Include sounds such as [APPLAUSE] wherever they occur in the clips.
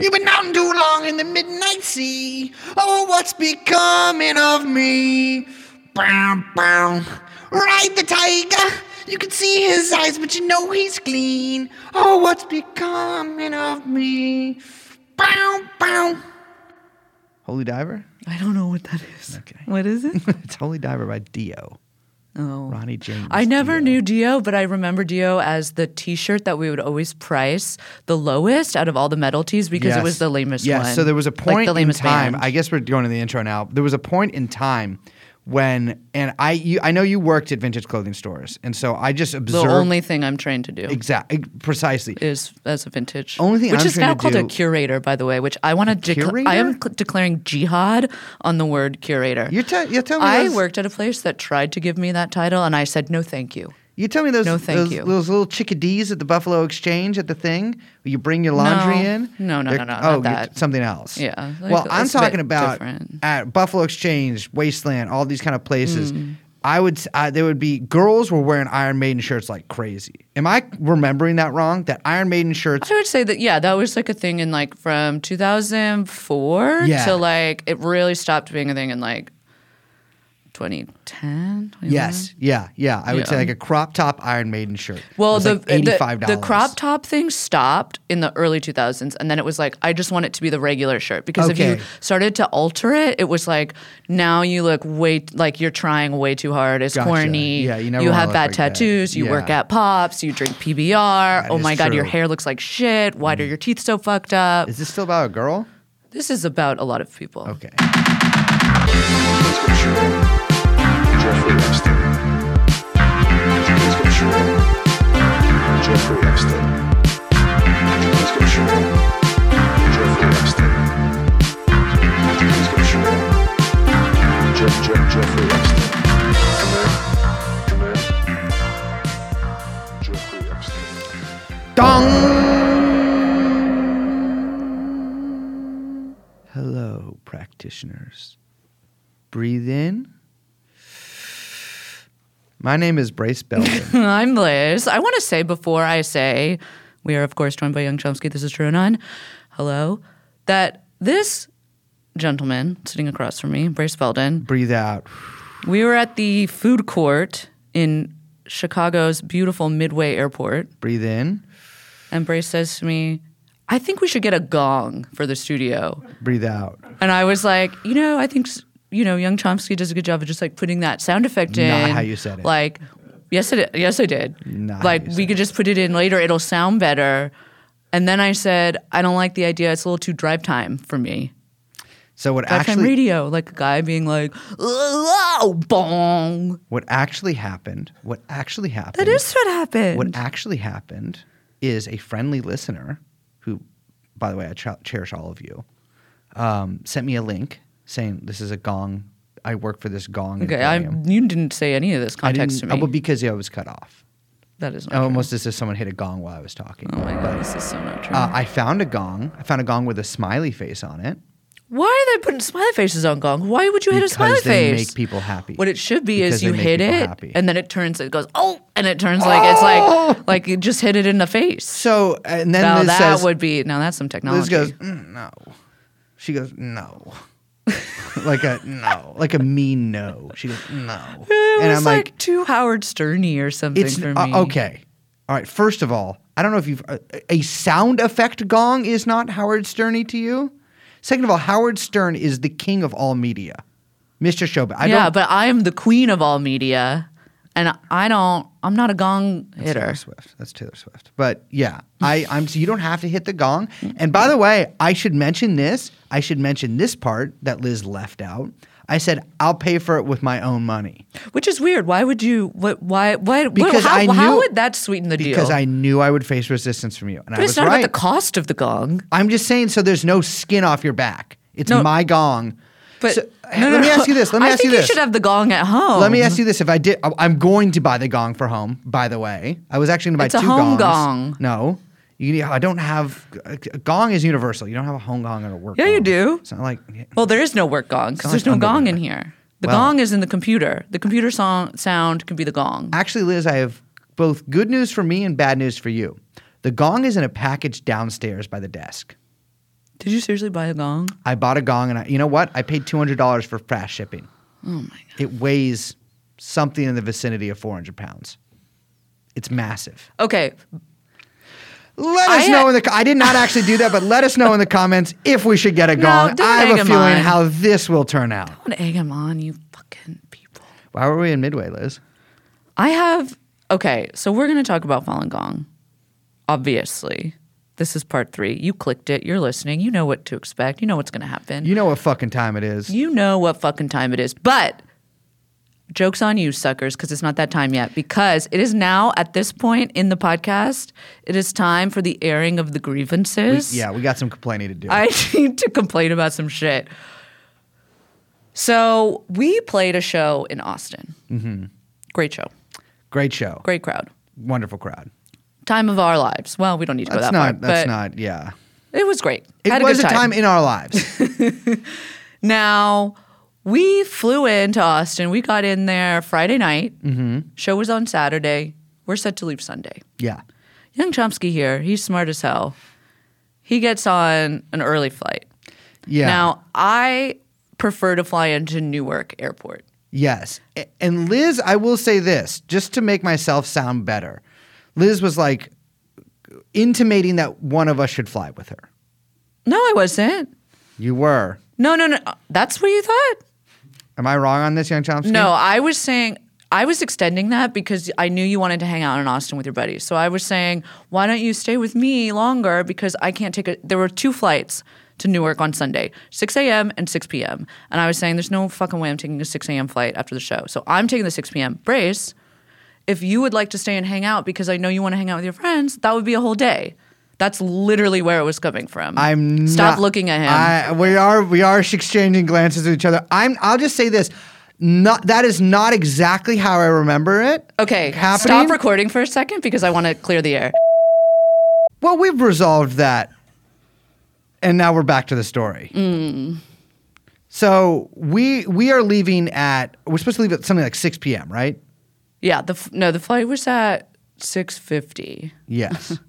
You've been out too long in the midnight sea. Oh, what's becoming of me? Bow, bow. Ride the tiger. You can see his eyes, but you know he's clean. Oh, what's becoming of me? Bow, bow. Holy Diver? I don't know what that is. Okay. What is it? [LAUGHS] it's Holy Diver by Dio. Oh. Ronnie James. I never Dio. knew Dio, but I remember Dio as the T-shirt that we would always price the lowest out of all the metal tees because it was the lamest yes. one. So there was a Like point the in time. band. I guess we're going to the intro now. There was a point in time when, and I, you, I know you worked at vintage clothing stores, and so I just observed. the only thing I'm trained to do exactly precisely. is as a vintage. Only thing which I'm is now called a curator, by the way. Which I want to. declare. I am cl- declaring jihad on the word curator. You're, te- you're telling me I worked at a place that tried to give me that title, and I said no, thank you. You tell me those, No, thank those, you. those little chickadees at the Buffalo Exchange at the thing where you bring your laundry No. in. No, no, They're- no, no, Oh, not that. something else. Yeah, like, well, I'm it's a bit talking about different. at Buffalo Exchange, Wasteland, all these kind of places. Mm. I would, uh, there would be girls were wearing Iron Maiden shirts like crazy. Am I remembering that wrong? That Iron Maiden shirts I would say that yeah, that was like a thing in like from 2004 Yeah. to like it really stopped being a thing in like 2010. 21? Yes, yeah, yeah. I would say like a crop top Iron Maiden shirt. Well, the, like eighty-five the dollars. the crop top thing stopped in the early 2000s, and then it was like I just want it to be the regular shirt because if you started to alter it, it was like now you look way like you're trying way too hard. It's Gotcha. corny. Yeah, you never you have bad like that. tattoos. You work at Pops. You drink PBR. oh is my god, your true. Mm. hair looks like shit. Why are your teeth so fucked up? Is this still about a girl? This is about a lot of people. Okay. Jeffrey. Hello, practitioners. Breathe in. My name is Brace Belden. [LAUGHS] I'm Liz. I want to say before I say, we are of course joined by Young Chomsky. This is TrueAnon. Hello. That this gentleman sitting across from me, Brace Belden, Breathe out. we were at the food court in Chicago's beautiful Midway Airport, Breathe in. and Brace says to me, "I think we should get a gong for the studio." Breathe out. And I was like, you know, I think you know, Young Chomsky does a good job of just like putting that sound effect in. Not how you said it. Like, yes, it. Yes, I did. Not like we could just put it in later; it'll sound better. And then I said, I don't like the idea. It's a little too drive time for me. So what Drive time actually radio, like a guy being like, "Oh, bong." what actually happened? What actually happened? That is what happened. What actually happened is a friendly listener who, by the way, I ch- cherish all of you, um, sent me a link saying this is a gong. I work for this gong. okay, I Emporium." you didn't say any of this context to me. oh, well, because yeah, I was cut off. that is not true. Almost as if someone hit a gong while I was talking. Oh my But, god, this is so not true. uh, I found a gong. I found a gong with a smiley face on it. Why are they putting smiley faces on gong? Why would you hit a Because smiley they face? make people happy. What it should be Because is you hit it, happy. and then it turns. It goes oh, and it turns like it's like like you just hit it in the face. So and then now that says, would be now that's some technology. Liz goes, "Mm, no. She goes, no. [LAUGHS] like a no, like a mean no. She goes, no. it and was I'm like, like, too Howard Sterny or something it's for uh, me. okay. All right. First of all, I don't know if you've uh, a sound effect gong is not Howard Sterny to you. Second of all, Howard Stern is the king of all media, Mr. Showbiz. I yeah, don't. but I am the queen of all media, and I don't. I'm not a gong hitter. Taylor Swift. That's Taylor Swift. But yeah, I, I'm. So you don't have to hit the gong. And by the way, I should mention this. I should mention this part that Liz left out. I said I'll pay for it with my own money Which is weird. Why would you? What? Why? Why? Because how, I how knew- would that sweeten the because deal? Because I knew I would face resistance from you, and I but was it's not right. about the cost of the gong. I'm just saying, so there's no skin off your back. It's No. my gong. But So, no, no, let me ask you this. Let me I ask think you this. should have the gong at home. Let me ask you this: If I did, I'm going to buy the gong for home. By the way, I was actually going to buy It's a two home gongs. gong. No, you, I don't have. A gong is universal. You don't have a home gong and a work. Yeah, you do. It's not like. Well, there is no work gong because there's no gong in here. The Well- gong is in the computer. The computer song, sound can be the gong. Actually, Liz, I have both good news for me and bad news for you. The gong is in a package downstairs by the desk. Did you seriously buy a gong? I bought a gong, and I, you know what? I paid two hundred dollars for fast shipping. Oh my god. It weighs something in the vicinity of four hundred pounds. It's massive. Okay, Let I us know had- in the. I did not actually do that, but let us know in the comments if we should get a gong. don't I egg have a him feeling on. how this will turn out. don't egg him on, you fucking people. Why were we in Midway, Liz? I have okay, so we're gonna talk about Falun Gong. Obviously. This is part three. You clicked it, you're listening, you know what to expect, you know what's gonna happen. You know what fucking time it is. You know what fucking time it is. But joke's on you, suckers, because it's not that time yet. Because it is now, at this point in the podcast, it is time for the airing of the We- grievances. yeah, we got some complaining to do. I [LAUGHS] need to complain about some shit. So we played a show in Austin. Mm-hmm. Great show. Great show. Great crowd. Wonderful crowd. Time of our lives. Well, we don't need to go That's that far. That's not. Yeah. It was great. It Had was a a good time in our lives. [LAUGHS] [LAUGHS] Now, we flew into Austin. We got in there Friday night. Mm-hmm. Show was on Saturday. We're set to leave Sunday. yeah. Young Chomsky here, he's smart as hell. He gets on an early flight. Yeah. Now, I prefer to fly into Newark Airport. Yes. And Liz, I will say this, just to make myself sound better. Liz was like intimating that one of us should fly with her. No, I wasn't. You were. No, no, no. Uh, that's what you thought? Am I wrong on this, young Chomsky? No, I was saying I was extending that because I knew you wanted to hang out in Austin with your buddies. So I was saying, why don't you stay with me longer? Because I can't take it. There were two flights to Newark on Sunday, 6 a.m. and 6 p.m. And I was saying, there's no fucking way I'm taking a 6 a.m. flight after the show. So I'm taking the 6 p.m. Brace, if you would like to stay and hang out because I know you want to hang out with your friends, that would be a whole day. That's literally where it was coming from. I'm Stop not- looking at him. I, we are we are exchanging glances with each other. I'm I'll just say this. Not that is not exactly how I remember it. okay, happening. stop recording for a second because I want to clear the air. Well, we've resolved that. And now we're back to the story. Mm. So we we are leaving at we're supposed to leave at something like 6 p.m., right? Yeah, the f- no, the flight was at six fifty. Yes. [LAUGHS]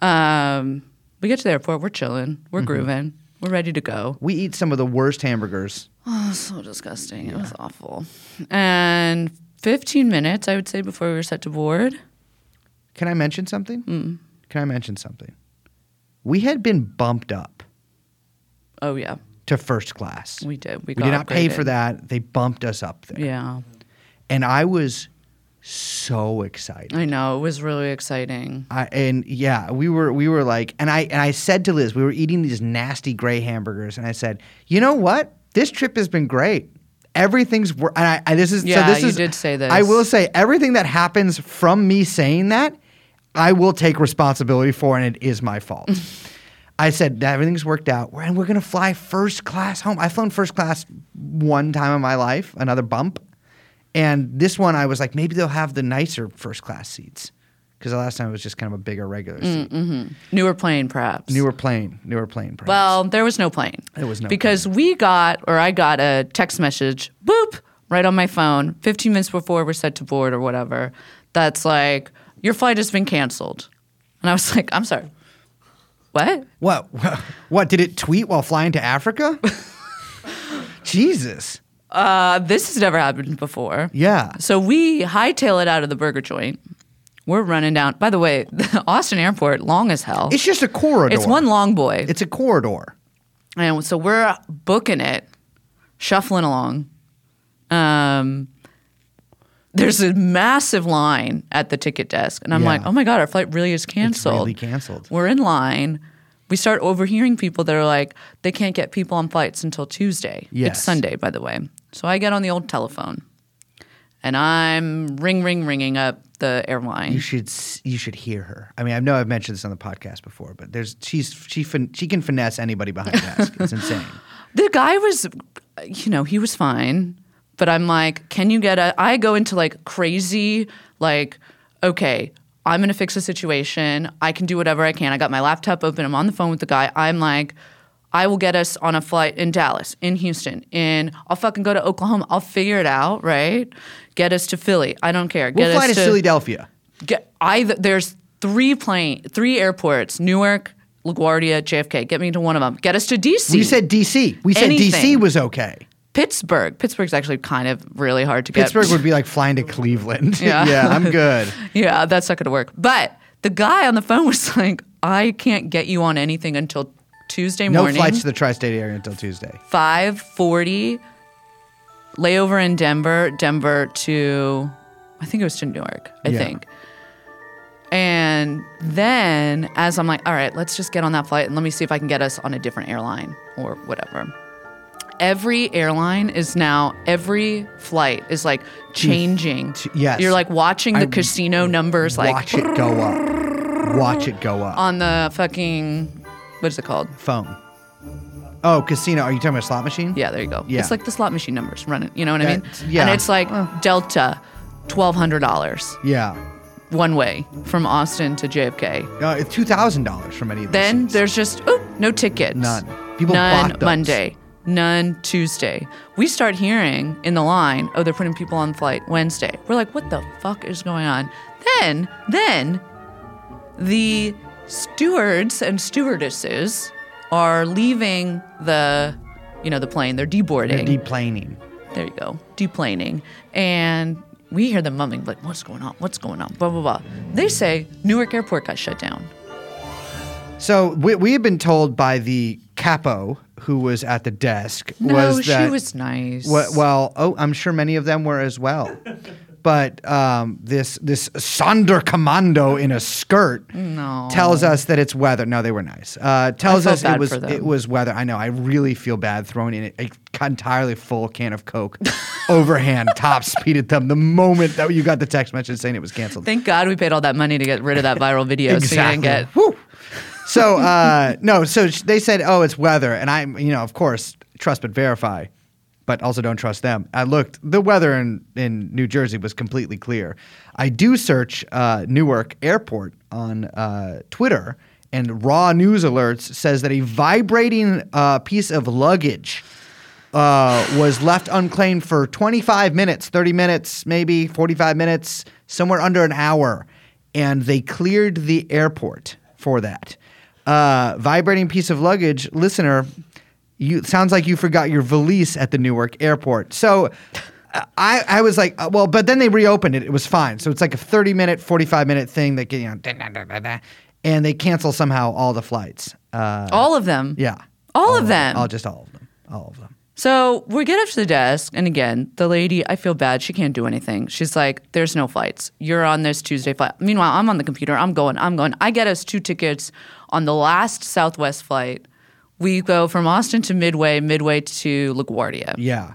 Um, we get to the airport, we're chilling, Mm-hmm. we're grooving, we're ready to go. we eat some of the worst hamburgers. Oh, so disgusting! It was awful. And fifteen minutes, I would say, before we were set to board. Can I mention something? Mm. Can I mention something? We had been bumped up Oh yeah, to first class. we did. We, We got did not pay upgraded. for that. They bumped us up there. Yeah, And I was so excited. I know it was really exciting. I, and yeah, we were we were like, and I and I said to Liz, we were eating these nasty gray hamburgers, and I said, you know what? This trip has been great. Everything's wor- and I, I this is Yeah, so this you is did say this. I will say everything that happens from me saying that, I will take responsibility for, and it is my fault. [LAUGHS] I said that everything's worked out, and we're gonna fly first class home. I've flown first class one time in my life, another bump, and this one I was like, maybe they'll have the nicer first class seats because the last time it was just kind of a bigger regular mm, seat. Mm-hmm. Newer plane, perhaps. Newer plane, newer plane. Perhaps. Well, there was no plane. There was no because we got, or I got a text message, boop, right on my phone, 15 minutes before we're set to board or whatever. That's like, your flight has been canceled, and I was [LAUGHS] like, I'm sorry, what? what? [LAUGHS] What did it tweet while flying to Africa? [LAUGHS] Jesus. Uh, this has never happened before. Yeah. So we hightail it out of the burger joint. We're running down. By the way, the [LAUGHS] Austin Airport, long as hell. It's just a corridor. It's one long boy. It's a corridor. And so we're booking it, shuffling along. Um, there's a massive line at the ticket desk, and I'm Yeah. like, "Oh my god, our flight really is canceled." really canceled. We're in line. We start overhearing people that are like, "They can't get people on flights until Tuesday." Yes. It's Sunday, by the way. So I get on the old telephone, and I'm ring, ring, ringing up the airline. You should you should hear her. I mean, I know I've mentioned this on the podcast before, but there's she's she fin- she can finesse anybody behind a desk. It's insane. [LAUGHS] The guy was, you know, he was fine. But I'm like, can you get a? I go into like crazy, like, okay, I'm gonna fix the situation. I can do whatever I can. I got my laptop open. I'm on the phone with the guy. I'm like, I will get us on a flight in Dallas, in Houston, in. I'll fucking go to Oklahoma. I'll figure it out, right? Get us to Philly. I don't care. We'll Get fly us to Philadelphia. get I there's three plane three airports Newark LaGuardia, JFK. Get me to one of them. Get us to DC. We said DC. We said DC was okay. Pittsburgh. Pittsburgh's actually kind of really hard to get. Pittsburgh would be like flying to Cleveland. [LAUGHS] Yeah. [LAUGHS] yeah, I'm good. Yeah, that's not going to work. But the guy on the phone was [LAUGHS] like, I can't get you on anything until Tuesday No morning. flights to the tri-state area until Tuesday. 540 layover in Denver, Denver to I think it was to Newark, I Yeah. think. And then as I'm like, all right, let's just get on that flight and let me see if I can get us on a different airline or whatever. Every airline is now every flight is like changing. t- yes. You're like watching the I casino numbers like Watch it go up. Watch it go up. on the fucking what is it called? Phone. Oh, casino. Are you talking about slot machine? Yeah, there you go. Yeah. It's like the slot machine numbers running. You know what I mean? Yeah. And it's like Delta, twelve hundred dollars Yeah. one way from Austin to JFK. Uh, it's two thousand dollars for many of these. Then there's just oh, no tickets. None. People none. Monday. None Tuesday. We start hearing in the line, oh, they're putting people on flight Wednesday. We're like, what the fuck is going on? Then, then the stewards and stewardesses are leaving the, you know, the plane. They're deboarding. They're deplaning. There you go. Deplaning. And we hear them mumbling, like, what's going on? What's going on? Blah, blah, blah. They say Newark Airport got shut down. So we we have been told by the capo who was at the desk No, was she was nice. Well, well, oh, I'm sure many of them were as well. [LAUGHS] But um, this this Sonderkommando in a skirt No. tells us that it's weather. No, they were nice. Uh, tells us it was it was weather. I know. I really feel bad throwing in a entirely full can of Coke, [LAUGHS] overhand, top speed at them the moment that you got the text message saying it was canceled. Thank God we paid all that money to get rid of that viral video so you didn't get. Whew. So uh, no, so they said, "Oh, it's weather," and I, you know, of course, trust but verify, but also don't trust them. I looked; the weather in in New Jersey was completely clear. I do search uh, Newark Airport on uh, Twitter, and Raw News Alerts says that a vibrating uh, piece of luggage uh, was left unclaimed for 25 minutes, 30 minutes, maybe 45 minutes, somewhere under an hour. And they cleared the airport for that. Uh, vibrating piece of luggage, listener, you sounds like you forgot your valise at the Newark airport. So uh, I, I was like, uh, well, but then they reopened it. It was fine. So it's like a 30 minute, 45 minute thing that, you know, da, da, da, da, da, and they cancel somehow all the flights. Uh, All of them. yeah. All of them. All, just all of them. All of them. So we get up to the desk, and again, the lady, I feel bad. She can't do anything. She's like, There's no flights. You're on this Tuesday flight. Meanwhile, I'm on the computer. I'm going, I'm going. I get us two tickets on the last Southwest flight. We go from Austin to Midway, Midway to LaGuardia. Yeah.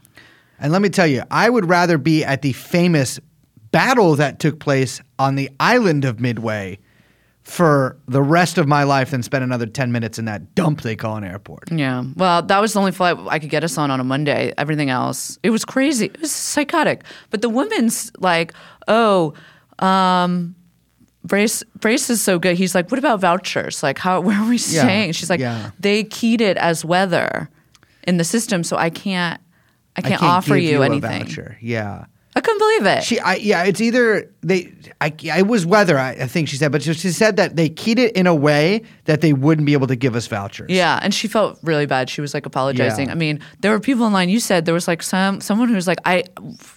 And let me tell you, I would rather be at the famous battle that took place on the island of Midway for the rest of my life than spend another 10 minutes in that dump they call an airport. Yeah. Well, that was the only flight I could get us on on a Monday. Everything else, it was crazy. It was psychotic. But the women's like, oh, um, Brace Brace is so good. He's like, what about vouchers? Like, how [LAUGHS] where are we Yeah, staying? She's like, yeah. they keyed it as weather in the system, so I can't, I I can't, offer you, a anything. Yeah. I couldn't believe it. She, I, yeah, it's either they, I, it was weather, I, I think she said, but she, she said that they keyed it in a way that they wouldn't be able to give us vouchers. Yeah, and she felt really bad. She was like apologizing. Yeah. I mean, there were people in line. You said there was like some someone who was like, I,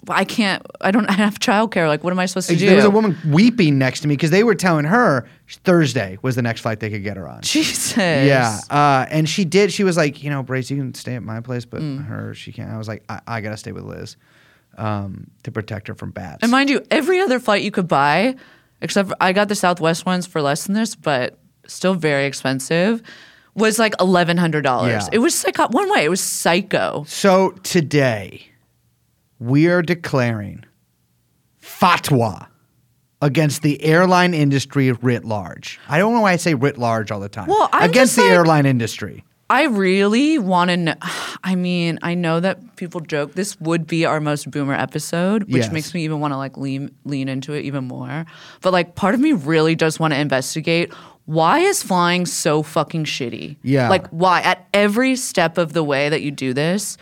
I can't, I don't [LAUGHS] have childcare. Like, what am I supposed to do? There was a woman weeping next to me because they were telling her Thursday was the next flight they could get her on. Jesus. Yeah, uh, and she did. She was like, you know, Brace, you can stay at my place, but Mm. her, she can't. I was like, I, I gotta stay with Liz um, to protect her from bats. And mind you, every other flight you could buy, except for, I got the Southwest ones for less than this, but still very expensive, was like eleven hundred dollars. Yeah. It was psycho. One way, it was psycho. so today, we are declaring fatwa against the airline industry writ large. I don't know why I say writ large all the time. Well, I'm against the like- airline industry. I really want to know. I mean, I know that people joke this would be our most boomer episode, which Yes. makes me even want to like lean lean into it even more. But like, part of me really does want to investigate why is flying so fucking shitty. Yeah. Like, why at every step of the way that you do this,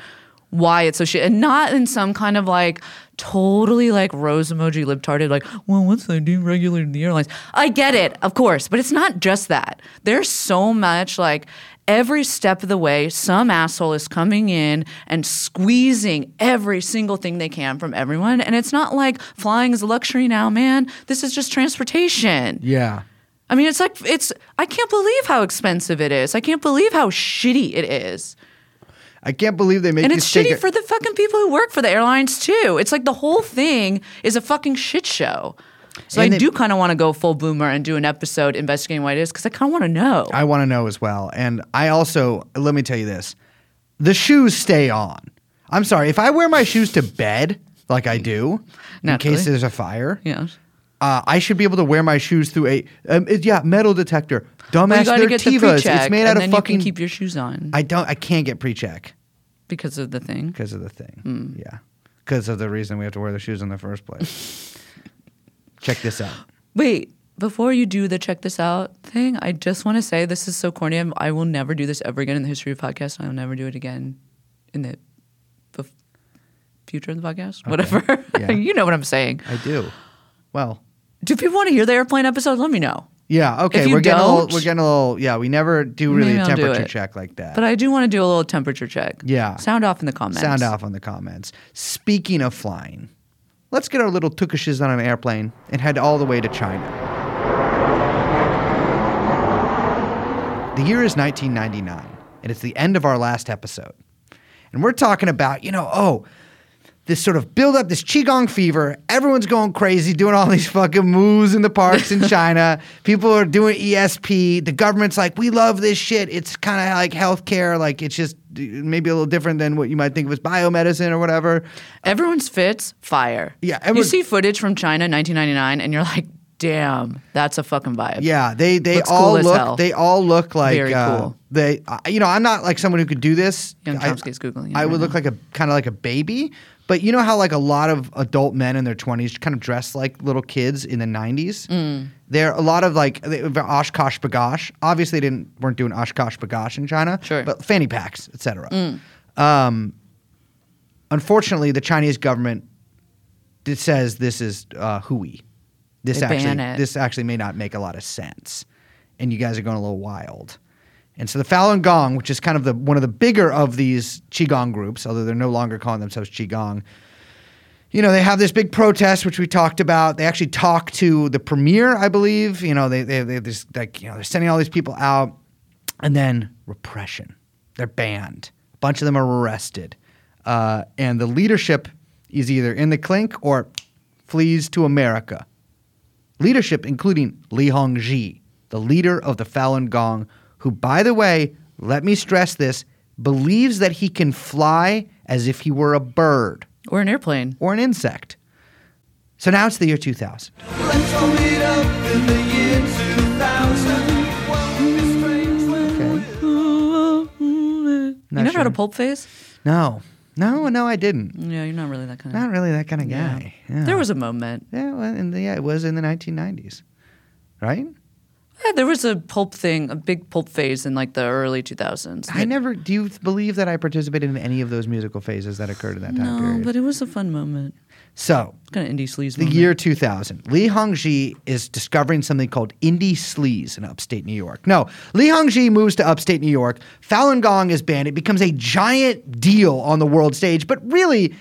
why it's so shit, and not in some kind of like totally like rose emoji libtarded like, well, once they deregulated the airlines, I get it, of course, but it's not just that. There's so much like every step of the way, some asshole is coming in and squeezing every single thing they can from everyone, and it's not like flying is a luxury now, man. This is just transportation. Yeah. I mean, it's like it's. I can't believe how expensive it is. I can't believe how shitty it is. I can't believe they make it. And it's shitty a- for the fucking people who work for the airlines too. It's like the whole thing is a fucking shit show. So And I do kind of want to go full boomer and do an episode investigating why it is because I kind of want to know. I want to know as well. And I also, let me tell you this the shoes stay on. I'm sorry, if I wear my shoes to bed like I do, in case there's a fire, yeah. uh, I should be able to wear my shoes through a, um, it- yeah, metal detector. Dumbass, Well, you got to they're get the It's made out of then fucking. you can keep your shoes on I don't, I can't get pre check because of the thing. because of the thing. Hmm. Yeah. Because of the reason we have to wear the shoes in the first place. [LAUGHS] Check this out. Wait, before you do the check this out thing, I just want to say this is so corny. I'm- I will never do this ever again in the history of podcasts. I will never do it again in the future of the podcast. Whatever. Yeah. [LAUGHS] you know what I'm saying. I do. Well, Do people want to hear the airplane episode? Let me know. yeah, okay. We're getting a little, we're getting a little, yeah, we never do really a temperature check like that. But I do want to do a little temperature check. Yeah. Sound off in the comments. Sound off on the comments. Speaking of flying, let's get our little tukishes on an airplane and head all the way to China. The year is 1999, and it's the end of our last episode. And we're talking about, you know, oh, this sort of build up, this Qigong fever. Everyone's going crazy, doing all these fucking moves in the parks in [LAUGHS] China. People are doing ESP. The government's like, we love this shit. It's kind of like healthcare. Like, it's just uh, maybe a little different than what you might think of as biomedicine or whatever. Everyone's fits fire. Yeah, you see footage from China 1999 and you're like, damn, that's a fucking vibe. Yeah, they they Looks all cool look they all look like Very uh, cool. They, uh, you know, I'm not like someone who could do this. Young I- Chomsky's Googling I right would look like a kind of like a baby, but you know how like a lot of adult men in their 20s kind of dress like little kids in the 90s. Mm. There are a lot of like they, OshKosh B'gosh. Obviously, they didn't weren't doing OshKosh B'gosh in China. Sure. Mm. but fanny packs, etc. Um, unfortunately, the Chinese government it says this is uh, hooey. This They actually ban it. this actually may not make a lot of sense, and you guys are going a little wild. And so the Falun Gong, which is kind of the one of the bigger of these qigong groups, although they're no longer calling themselves qigong, you know, they have this big protest, which we talked about. They actually talk to the premier, I believe. You know, they they they this like you know they're sending all these people out, and then repression. They're banned. A bunch of them are arrested, uh, and the leadership is either in the clink or flees to America. Leadership, including Li Hongzhi, the leader of the Falun Gong, who, by the way, let me stress this, believes that he can fly as if he were a bird Or an airplane. or an insect. So now it's the year 2000. You never had a pulp phase? No, no, no, I didn't. Yeah, you're not really that kind of. Not really that kind of guy. Yeah. There was a moment. Yeah, well, and yeah, it was in the 1990s, right? Yeah, there was a pulp thing, a big pulp phase in like the early 2000s. I never. Do you believe that I participated in any of those musical phases that occurred in that time No, period? but it was a fun moment. so Kind of indie sleaze the moment. year 2000. Li Hongzhi is discovering something called indie sleaze in upstate New York. No, Li Hongzhi moves to upstate New York. Falun Gong is banned. It becomes a giant deal on the world stage, but really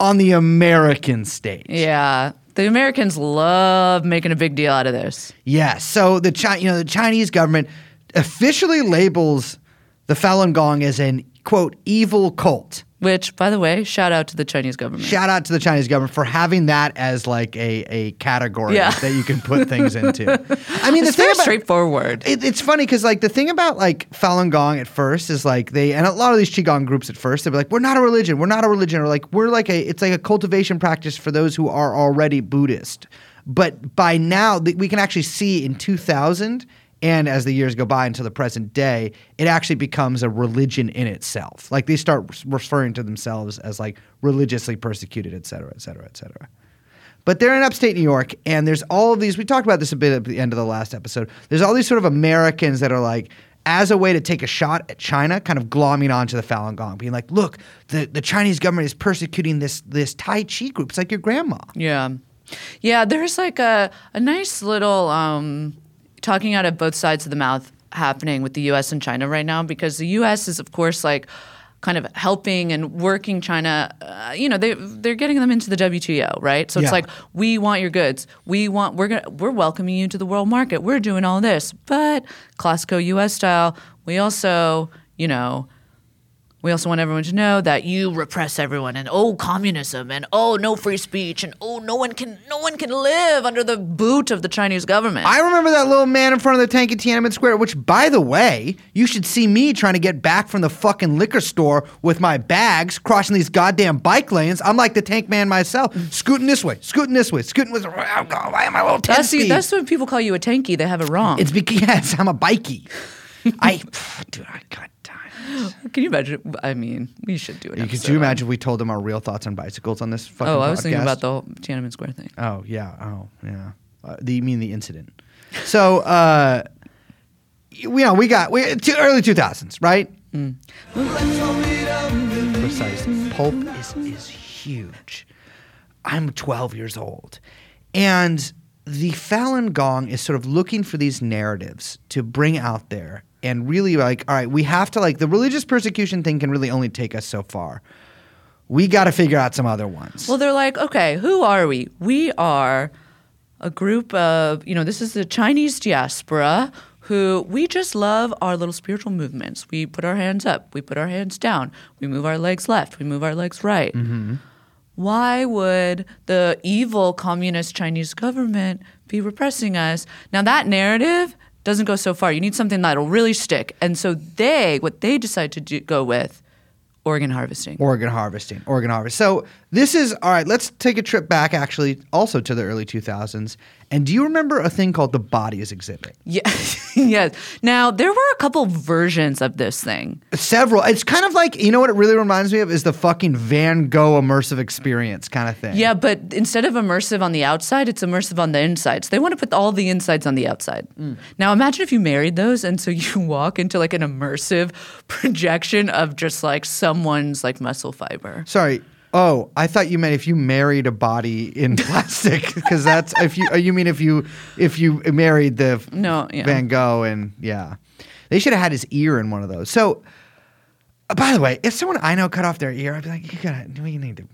on the American stage. Yeah. The Americans love making a big deal out of this. Yes. So the Chi- you know the Chinese government officially labels the Falun Gong as an quote evil cult. Which, by the way, shout out to the Chinese government. Shout out to the Chinese government for having that as like a, a category Yeah. that you can put things into. [LAUGHS] I mean, the it's thing very about, straightforward. It, it's funny because like the thing about like Falun Gong at first is like they and a lot of these qigong groups at first they're like we're not a religion we're not a religion or like we're like a it's like a cultivation practice for those who are already Buddhist. But by now we can actually see in 2000 and as the years go by until the present day, it actually becomes a religion in itself. Like they start referring to themselves as like religiously persecuted, et cetera, et cetera, et cetera. But they're in upstate New York, and there's all of these. We talked about this a bit at the end of the last episode. There's all these sort of Americans that are like as a way to take a shot at China, kind of glomming onto the Falun Gong, being like, "Look, the, the Chinese government is persecuting this this Tai Chi group. It's like your grandma." Yeah. Yeah, there's like a, a nice little um, talking out of both sides of the mouth happening with the US and China right now because the US is, of course, like kind of helping and working China. Uh, you know, they they're getting them into the WTO, right? So it's like we want your goods. We want we're gonna we're welcoming you to the world market. We're doing all this, but classical US style. We also, you know, we also want everyone to know that you repress everyone and oh communism and oh no free speech and oh no one can no one can live under the boot of the Chinese government. I remember that little man in front of the tank at Tiananmen Square, which, by the way, you should see me trying to get back from the fucking liquor store with my bags, crossing these goddamn bike lanes. I'm like the tank man myself, mm. scooting this way, scooting this way, scooting this way. Oh, I'm going, why am I a little 10 that's that's when people call you a tanky. They have it wrong. It's because, [LAUGHS] yes, I'm a bikey. [LAUGHS] I, dude, I got time. [LAUGHS] Can you imagine? I mean, we should do it. Could you imagine if we told them our real thoughts on bicycles on this fucking Oh, I was thinking podcast? about the whole Tiananmen Square thing. Oh yeah. Oh yeah. Uh, the, you mean the incident? So uh, you know we got we two, early two thousands, right? Precisely. Pulp is is huge. I'm 12 years old, and the Falun Gong is sort of looking for these narratives to bring out there and really like, all right, we have to like the religious persecution thing can really only take us so far. We got to figure out some other ones. Well, they're like, okay, who are we? We are a group of, you know, this is the Chinese diaspora who we just love our little spiritual movements. We put our hands up, we put our hands down, we move our legs left, we move our legs right. Mm-hmm. Why would the evil communist Chinese government be repressing us? Now, that narrative doesn't go so far. You need something that'll really stick. And so they, what they decide to do, go with, organ harvesting. Organ harvesting, organ harvest. So this is all right. Let's take a trip back, actually, also to the early 2000s. And do you remember a thing called the Bodies Exhibit? Yeah, [LAUGHS] yes. Now there were a couple versions of this thing. Several. It's kind of like you know what it really reminds me of is the fucking Van Gogh immersive experience kind of thing. Yeah, but instead of immersive on the outside, it's immersive on the inside. So they want to put all the insides on the outside. Mm. Now imagine if you married those, and so [LAUGHS] you walk into like an immersive projection of just like someone's like muscle fiber. Sorry. Oh, I thought you meant if you married a body in [LAUGHS] plastic, because that's if you. You mean if you if you married the No, yeah. Van Gogh and yeah, they should have had his ear in one of those. So, uh, by the way, if someone I know cut off their ear, I'd be like, you gotta, we need to.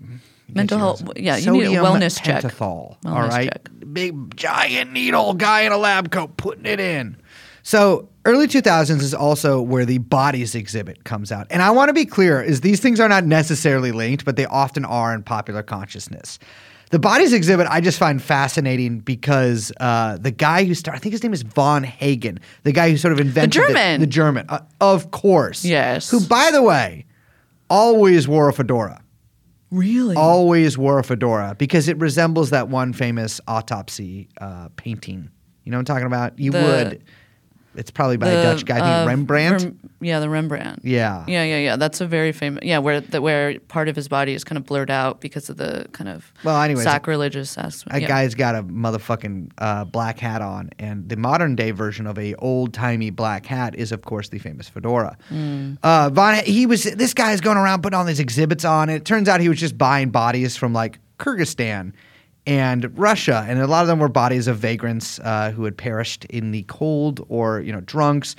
Mental health- yeah, you need a wellness check. pentothal, Wellness right, check. big giant needle, guy in a lab coat putting it in. So early 2000s is also where the bodies exhibit comes out. And I want to be clear is these things are not necessarily linked, but they often are in popular consciousness. The bodies exhibit I just find fascinating because uh, the guy who started, I think his name is Von Hagen, the guy who sort of invented the German. the, German, uh, of course. Yes. Who, by the way, always wore a fedora Really? always wore a fedora because it resembles that one famous autopsy uh, painting. You know what I'm talking about? You The- would. It's probably by a Dutch guy, I think Rembrandt. yeah, the Rembrandt. Yeah. Yeah, yeah, yeah. That's a very famous. Yeah, where the, where part of his body is kind of blurred out because of the kind of Well, anyways, sacrilegious aspect. That yeah. guy's got a motherfucking uh, black hat on, and the modern day version of a old timey black hat is, of course, the famous fedora. Mm. Uh, Von, he was this guy's going around putting all these exhibits on. And It turns out he was just buying bodies from like Kyrgyzstan and Russia, and a lot of them were bodies of vagrants uh, who had perished in the cold, or you know, drunks.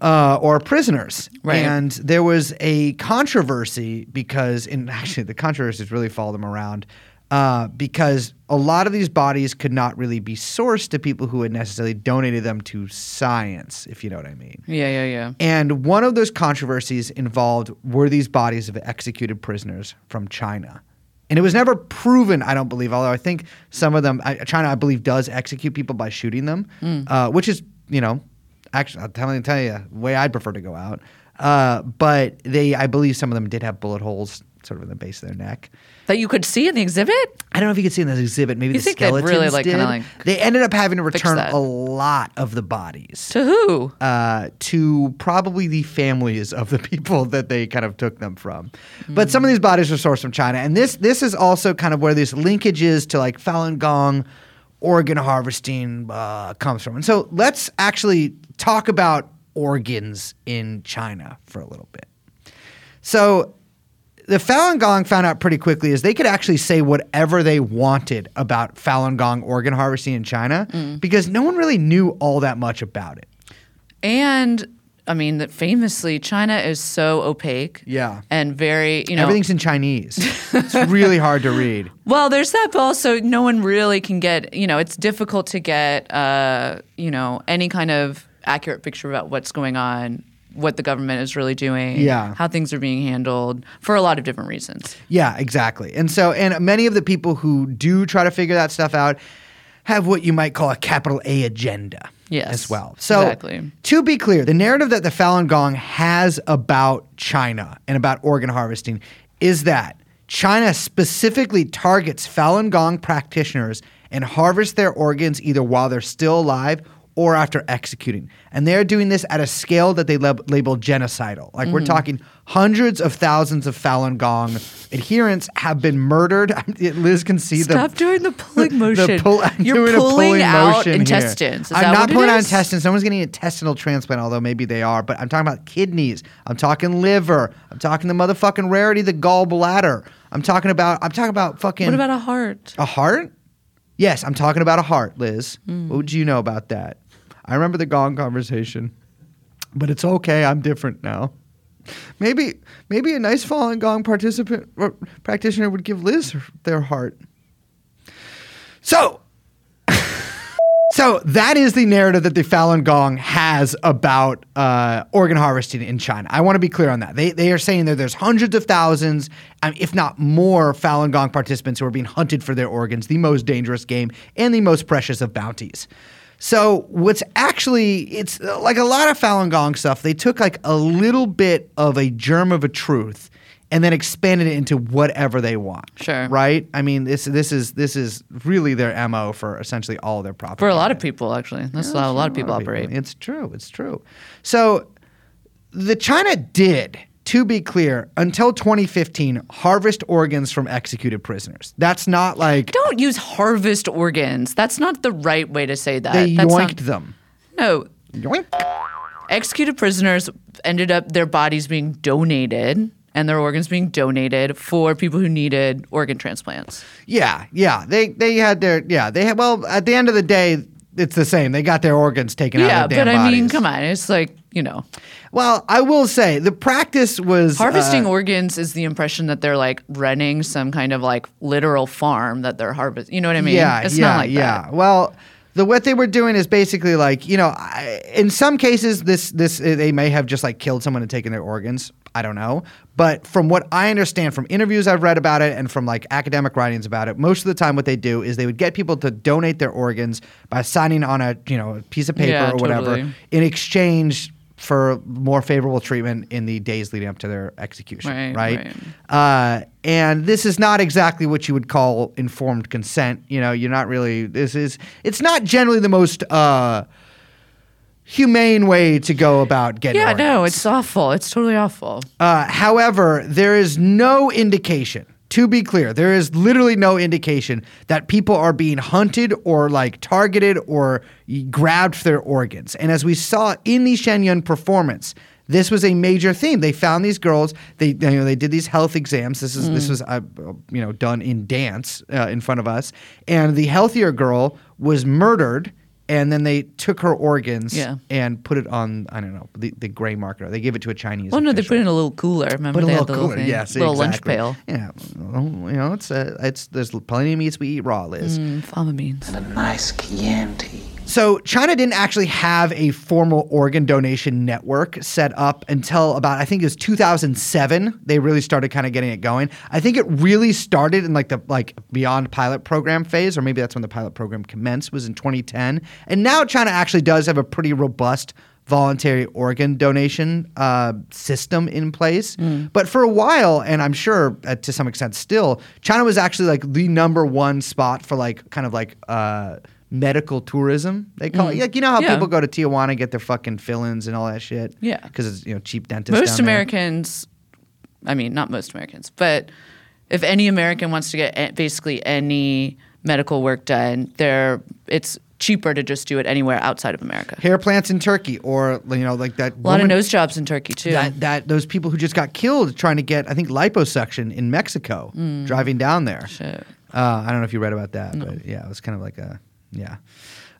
Uh, or prisoners, Right. and there was a controversy because, in actually, the controversies really follow them around uh, because a lot of these bodies could not really be sourced to people who had necessarily donated them to science, if you know what I mean. Yeah, yeah, yeah. And one of those controversies involved were these bodies of executed prisoners from China. And it was never proven, I don't believe, although I think some of them, I, China, I believe, does execute people by shooting them, uh, which is, you know, actually, I'll tell, tell you, the way I'd prefer to go out. Uh, but they, I believe some of them did have bullet holes sort of in the base of their neck. That you could see in the exhibit. I don't know if you could see in this exhibit. Maybe You the skeletons really, like, did. like, they ended up having to return a lot of the bodies To who? uh, to probably the families of the people that they kind of took them from. But some of these bodies were sourced from China, and this this is also kind of where these linkages to like Falun Gong, organ harvesting uh, comes from. And so let's actually talk about organs in China for a little bit. So the Falun Gong found out pretty quickly is they could actually say whatever they wanted about Falun Gong organ harvesting in China Mm. because no one really knew all that much about it. And I mean, that famously, China is so opaque. Yeah. And very, you know. Everything's in Chinese. it's really [LAUGHS] hard to read. Well, there's that, but also no one really can get, you know, it's difficult to get, uh, you know, any kind of accurate picture about what's going on, what the government is really doing, Yeah. how things are being handled for a lot of different reasons. Yeah, exactly. And so, and many of the people who do try to figure that stuff out have what you might call a capital A agenda. Yes, as well. So, exactly. to be clear, the narrative that the Falun Gong has about China and about organ harvesting is that China specifically targets Falun Gong practitioners and harvests their organs either while they're still alive or after executing. And they're doing this at a scale that they lab- label genocidal. Like Mm-hmm. we're talking hundreds of thousands of Falun Gong adherents have been murdered. [LAUGHS] Liz can see the Stop doing the pulling [LAUGHS] motion. pull- I'm You're doing a pulling, pulling out motion intestines. I'm not pulling out intestines. No one's getting an intestinal transplant, although maybe they are. But I'm talking about kidneys. I'm talking liver. I'm talking the motherfucking rarity, the gallbladder. I'm talking about. I'm talking about fucking. What about a heart? a heart? Yes, I'm talking about a heart, Liz. Hmm. What would you know about that? I remember the gong conversation, but it's okay. I'm different now. Maybe, maybe a nice Falun Gong participant or practitioner would give Liz their heart. So, [LAUGHS] so that is the narrative that the Falun Gong has about uh, organ harvesting in China. I want to be clear on that. They, they are saying that there's hundreds of thousands, um, if not more, Falun Gong participants who are being hunted for their organs, the most dangerous game and the most precious of bounties. So what's actually it's uh, like a lot of Falun Gong stuff. They took like a little bit of a germ of a truth and then expanded it into whatever they want. Sure. Right? I mean, this this is this is really their mo for essentially all their propaganda. For a lot of people, actually. That's how a lot of people operate. It's true. It's true. So the China did, to be clear, until 2015, harvest organs from executed prisoners. That's not like Don't use harvest organs. That's not the right way to say that. they That's yoinked not- them. No. Yoink. Executed prisoners ended up their bodies being donated and their organs being donated for people who needed organ transplants. Yeah, yeah. They they had their yeah. They had well at the end of the day, it's the same. They got their organs taken yeah, out of their. Yeah, but damn I mean, come on. It's like, you know, Well, I will say the practice was harvesting uh, organs is the impression that they're like running some kind of like literal farm that they're harvesting. You know what I mean? Yeah, It's yeah, not like yeah. that. Well, the what they were doing is basically like you know, I, in some cases this this uh, they may have just like killed someone and taken their organs. I don't know, but from what I understand from interviews I've read about it and from like academic writings about it, most of the time what they do is they would get people to donate their organs by signing on a you know a piece of paper Yeah, or whatever totally. in exchange for more favorable treatment in the days leading up to their execution, Right, right? Uh, and this is not exactly what you would call informed consent. You know, you're not really. This is. It's not generally the most uh, humane way to go about getting. Yeah, no, it's awful. It's totally awful. Uh, however, there is no indication. To be clear, there is literally no indication that people are being hunted or like targeted or grabbed for their organs. And as we saw in the Shen Yun performance, this was a major theme. They found these girls. They you know they did these health exams. This is this was uh, you know done in dance uh, in front of us. And the healthier girl was murdered. And then they took her organs Yeah. and put it on I don't know the, the gray market. They gave it to a Chinese. Well, no, they put it in a little cooler. Remember Put a they little had the little cooler, thing, yes, little lunch pail. Yeah, well, you know, it's uh, it's there's plenty of meats we eat raw, Liz. Mm, fava beans. And a nice Chianti. So China didn't actually have a formal organ donation network set up until about I think it was 2007. They really started kind of getting it going. I think it really started in like the like beyond pilot program phase, or maybe that's when the pilot program commenced. Was in 2010, and now China actually does have a pretty robust voluntary organ donation uh, system in place. But for a while, and I'm sure uh, to some extent still, China was actually like the number one spot for like kind of like uh, medical tourism. They call it like you know how Yeah. people go to Tijuana get their fucking fill-ins and all that shit. Yeah. because it's you know cheap dentists. Most down there. Americans, I mean, not most Americans, but if any American wants to get basically any medical work done, they're it's cheaper to just do it anywhere outside of America. Hair plants in Turkey, or you know, like that. A lot of nose jobs in Turkey too. That, that those people who just got killed trying to get, I think, liposuction in Mexico, driving down there. Mm. Shit. Uh, I don't know if you read about that, but yeah, it was kind of like a yeah.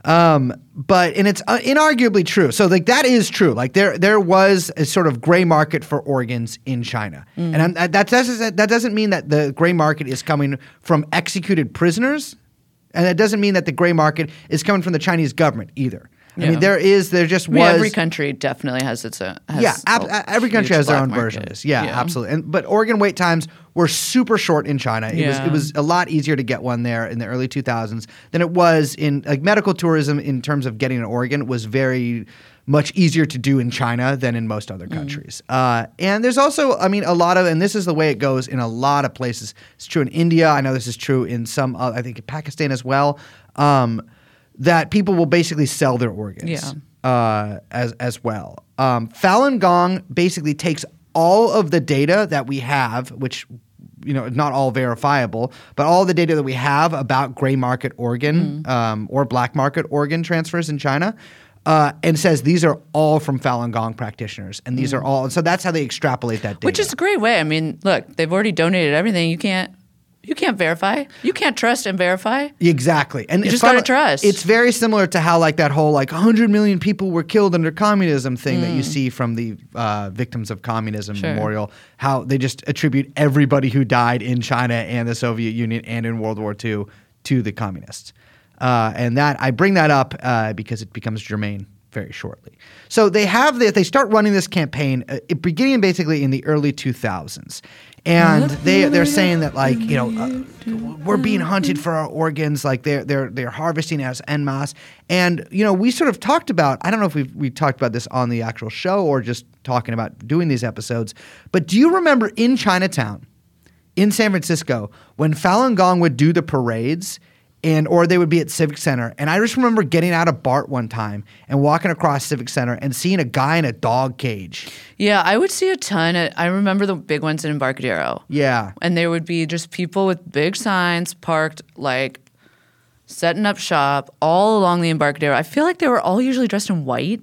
Um, but and it's uh, inarguably true. So like that is true. Like there there was a sort of gray market for organs in China, Mm. and I'm, that that doesn't that doesn't mean that the gray market is coming from executed prisoners, and that doesn't mean that the gray market is coming from the Chinese government either. I Yeah. mean, there is there just I mean, was every country definitely has its own. Has yeah, ab- every country has their own market. version of this. Yeah, absolutely. And but organ wait times were super short in China. It was it was a lot easier to get one there in the early 2000s than it was in like medical tourism in terms of getting an organ was very much easier to do in China than in most Mm. other countries. Uh, and there's also, I mean, a lot of, and this is the way it goes in a lot of places. It's true in India. I know this is true in some, uh, I think in Pakistan as well. Um, that people will basically sell their organs Yeah. uh, as as well. Um, Falun Gong basically takes all of the data that we have, which you know not all verifiable, but all the data that we have about gray market organ um, or black market organ transfers in China. Uh, and says these are all from Falun Gong practitioners, and these are all. And so that's how they extrapolate that data. Which is a great way. I mean, look, they've already donated everything. You can't, you can't verify. You can't trust and verify. Exactly, and You it's just gotta trust. It's very similar to how like that whole like 100 million people were killed under communism thing that you Mm. see from the uh, victims of communism Sure. memorial. How they just attribute everybody who died in China and the Soviet Union and in World War II to the communists, uh, and that I bring that up uh, because it becomes germane very shortly. So they have the, they start running this campaign uh, beginning basically in the early 2000s. And they they're saying that like you know uh, we're being hunted for our organs like they're they're they're harvesting us en masse. And you know we sort of talked about I don't know if we we talked about this on the actual show or just talking about doing these episodes but do you remember in Chinatown in San Francisco when Falun Gong would do the parades and or they would be at Civic Center and I just remember getting out of BART one time and walking across Civic Center and seeing a guy in a dog cage. Yeah, I would see a ton. At, I remember the big ones in Embarcadero. Yeah. And there would be just people with big signs parked, like setting up shop all along the Embarcadero. I feel like they were all usually dressed in white.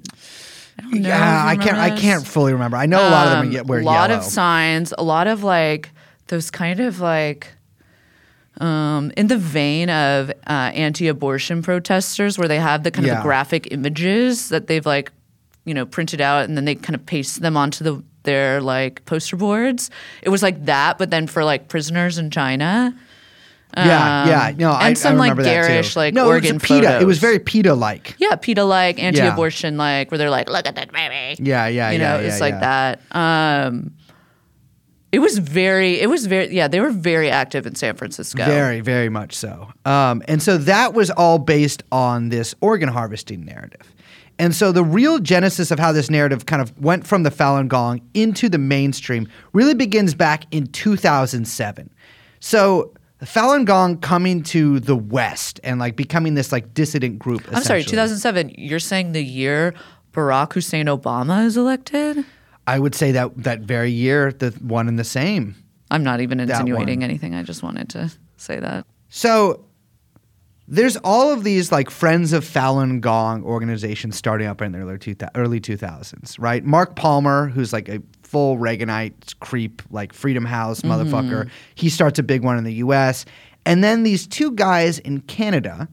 I don't know. Yeah, I can't. remember I can't fully remember. I know a lot of them Um, get wear a lot yellow. of signs, a lot of like those kind of like um, in the vein of uh, anti-abortion protesters, where they have the kind Yeah. of graphic images that they've like you know printed out, and then they kind of paste them onto the their like poster boards. It was like that, but then for like prisoners in China. yeah, Um, yeah. No, I, and some, I like, garish, like, no, organ it was PETA. It was very PETA-like. Yeah, PETA like, anti-abortion like, where they're like, look at that baby. Yeah, yeah, yeah. you know, yeah, it's like yeah. that. Um, it was very, it was very, yeah, they were very active in San Francisco. Very, very much so. Um, and so that was all based on this organ harvesting narrative. And so the real genesis of how this narrative kind of went from the Falun Gong into the mainstream really begins back in 2007. So the Falun Gong coming to the West and like becoming this like dissident group. I'm sorry, 2007. You're saying the year Barack Hussein Obama is elected? I would say that that very year, the one and the same. I'm not even insinuating anything. I just wanted to say that. So there's all of these like Friends of Falun Gong organizations starting up in the early, two, early 2000s, right? Mark Palmer, who's like a full Reaganite creep, like Freedom House motherfucker, he starts a big one in the US. And then these two guys in Canada,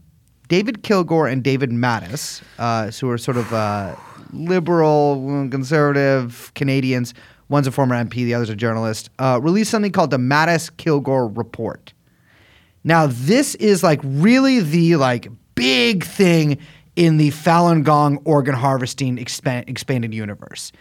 David Kilgour and David Matas, uh, who are sort of uh, liberal, conservative Canadians. One's a former MP, the other's a journalist. Uh, released something called the Matas Kilgour Report. Now, this is like really the like big thing in the Falun Gong organ harvesting expan- expanded universe.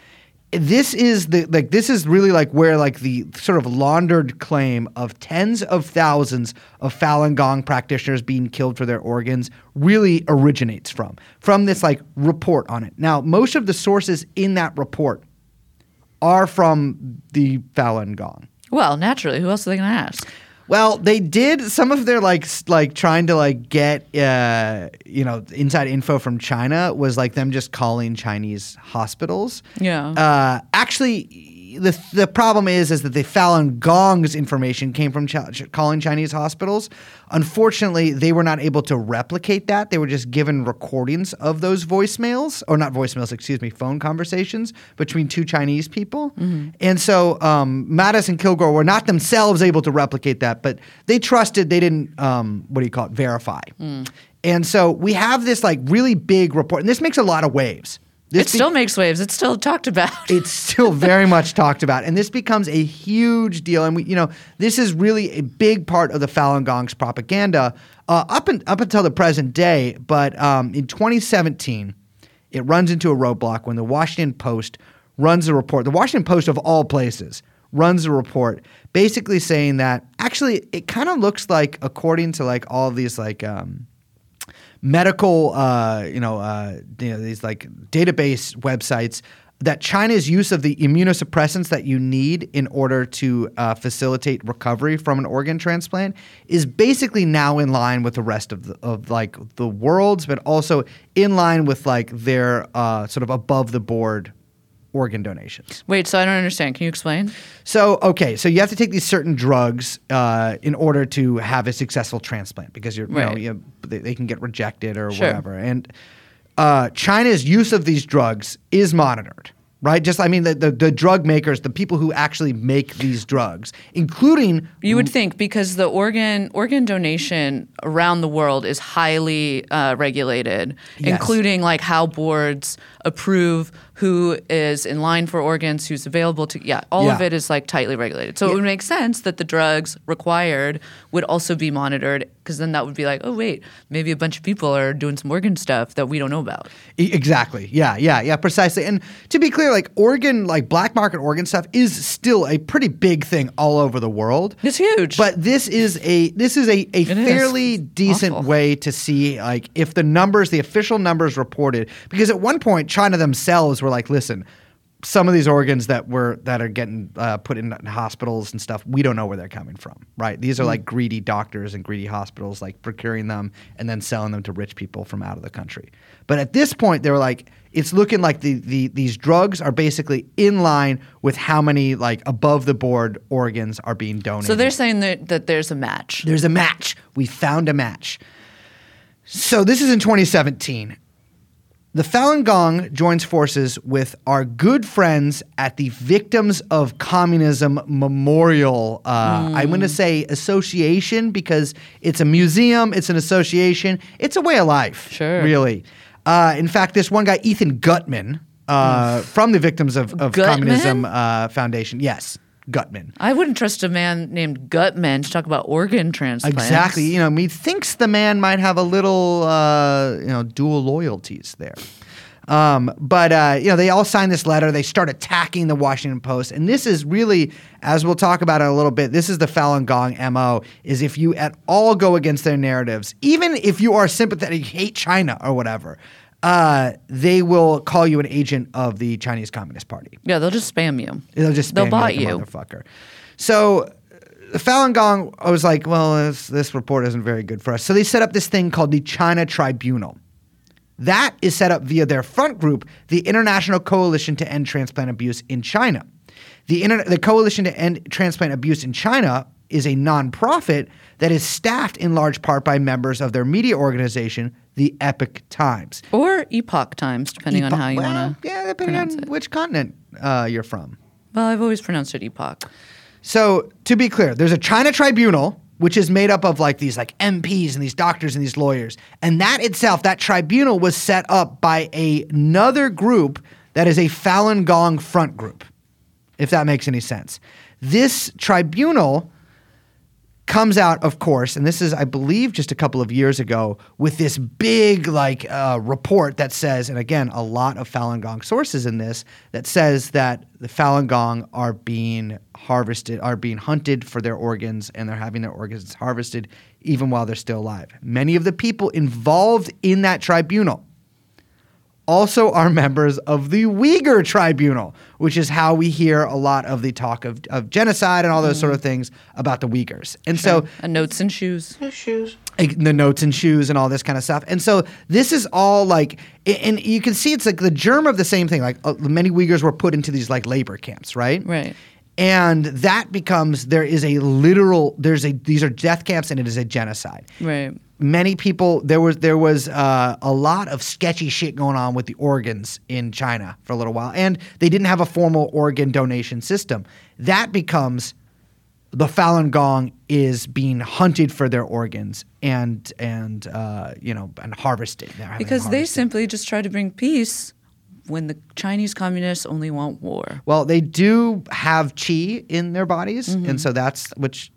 This is the like this is really like where like the sort of laundered claim of tens of thousands of Falun Gong practitioners being killed for their organs really originates from from this like report on it. Now, most of the sources in that report are from the Falun Gong. Well, naturally, who else are they going to ask? Well, they did some of their like like trying to like get uh, you know inside info from China was like them just calling Chinese hospitals. Yeah. Uh, actually, the the problem is is that the Falun Gong's information came from Ch- calling Chinese hospitals. Unfortunately, they were not able to replicate that. They were just given recordings of those voicemails, or not voicemails, excuse me, phone conversations between two Chinese people. And so um, Matas and Kilgour were not themselves able to replicate that, but they trusted. They didn't. Um, what do you call it? Verify. And so we have this like really big report, and this makes a lot of waves. This It still makes waves. It's still talked about. [LAUGHS] it's still very much talked about, and this becomes a huge deal. And we, you know, this is really a big part of the Falun Gong's propaganda uh, up and up until the present day. But um, in 2017, it runs into a roadblock when the Washington Post runs a report. The Washington Post, of all places, runs a report basically saying that actually it kind of looks like, according to like all these like. Um, medical, uh, you know, uh, you know, these like database websites that China's use of the immunosuppressants that you need in order to uh, facilitate recovery from an organ transplant is basically now in line with the rest of the, of like the world's, but also in line with like their uh, sort of above the board organ donations. Wait, so I don't understand. Can you explain? So, okay, so you have to take these certain drugs uh, in order to have a successful transplant because you're, you know, you, they, they can get rejected or Sure. whatever. And uh, China's use of these drugs is monitored, right? Just, I mean, the, the, the drug makers, the people who actually make these drugs, including You would think because the organ organ donation around the world is highly uh, regulated, Yes. including like how boards approve who is in line for organs, who's available to. Yeah, all of it is like tightly regulated. So it would make sense that the drugs required would also be monitored because then that would be like, oh wait, maybe a bunch of people are doing some organ stuff that we don't know about. Exactly. Yeah, yeah, yeah, precisely. And to be clear, like organ, like black market organ stuff is still a pretty big thing all over the world. It's huge. But this is a this is a, a is. fairly It's decent awful. way to see like if the numbers, the official numbers reported, because at one point China themselves were like, listen, some of these organs that were that are getting uh, put in hospitals and stuff, we don't know where they're coming from, right? These are like greedy doctors and greedy hospitals like procuring them and then selling them to rich people from out of the country. But at this point, they were like, it's looking like the, the these drugs are basically in line with how many like above the board organs are being donated. so they're saying that, that there's a match. There's a match. We found a match. So this is in 2017. The Falun Gong joins forces with our good friends at the Victims of Communism Memorial. Uh, I'm going to say association because it's a museum, it's an association, it's a way of life. Sure. Really. Uh, in fact, this one guy, Ethan Gutmann, uh, from the Victims of, of Communism uh, Foundation. Yes, Gutmann. I wouldn't trust a man named Gutmann to talk about organ transplants. Exactly. You know, me thinks the man might have a little, uh, you know, dual loyalties there. Um, but uh, you know, they all signed this letter. They start attacking the Washington Post, and this is really, as we'll talk about in a little bit, this is the Falun Gong mo: is if you at all go against their narratives, even if you are sympathetic, hate China or whatever, uh, they will call you an agent of the Chinese Communist Party. Yeah, they'll just spam you. They'll just They'll spam bot you, like a you. motherfucker. So the Falun Gong, I was like, well, this, this report isn't very good for us. So they set up this thing called the China Tribunal. That is set up via their front group, the International Coalition to End Transplant Abuse in China. The, Inter- the Coalition to End Transplant Abuse in China is a nonprofit that is staffed in large part by members of their media organization, the Epic Times. Or epoch times, depending on how you well, want to. Yeah, depending on it. which continent uh, you're from. Well, I've always pronounced it epoch. So to be clear, there's a China tribunal which is made up of like these like MPs and these doctors and these lawyers, and that itself, that tribunal was set up by a- another group that is a Falun Gong front group, if that makes any sense. This tribunal comes out, of course, and this is, I believe, just a couple of years ago, with this big like uh, report that says, and again, a lot of Falun Gong sources in this that says that the Falun Gong are being harvested, are being hunted for their organs, and they're having their organs harvested even while they're still alive. Many of the people involved in that tribunal also are members of the Uyghur Tribunal, which is how we hear a lot of the talk of, of genocide and all those sort of things about the Uyghurs. And so and notes and shoes. like, the notes and shoes and all this kind of stuff. And so this is all like, and you can see it's like the germ of the same thing. Like uh, many Uyghurs were put into these like labor camps, right? Right. And that becomes there is a literal there's a these are death camps and it is a genocide. Right. Many people there was there was uh, a lot of sketchy shit going on with the organs in China for a little while, and they didn't have a formal organ donation system. That becomes the Falun Gong is being hunted for their organs and and uh, you know and harvested Because they simply just try to bring peace when the Chinese communists only want war. well they do have chi in their bodies, and so that's which.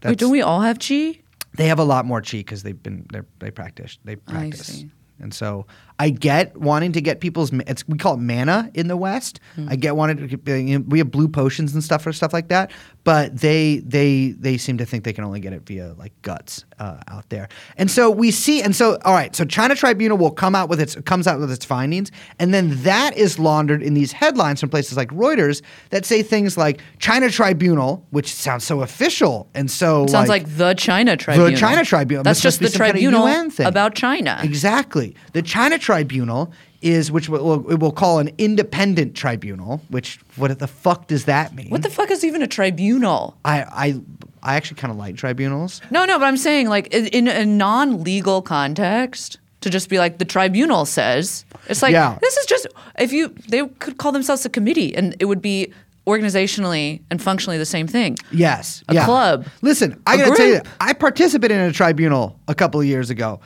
That's, Mm-hmm. Wait, don't we all have chi? They have a lot more chi because they've been they practice they practice, and so I get wanting to get people's it's we call it mana in the West. Hmm. I get wanting to get- you know, we have blue potions and stuff or stuff like that, but they they they seem to think they can only get it via like guts uh, out there, and so we see and so all right, so China Tribunal will come out with its comes out with its findings, and then that is laundered in these headlines from places like Reuters that say things like China Tribunal, which sounds so official and so it Sounds like, the China Tribunal. The China Tribunal. That's This just the some kind of tribunal thing. about China. Exactly. The China Tribunal is which we'll, it will call an independent tribunal. Which what the fuck does that mean? What the fuck is even a tribunal? I I I actually kind of like tribunals. No, no, but I'm saying like in, in a non-legal context to just be like the tribunal says. It's like Yeah. this is just if you they could call themselves a committee and it would be organizationally and functionally the same thing. Yes, A yeah. club. Listen, I gotta tell you. I participated in a tribunal a couple of years ago.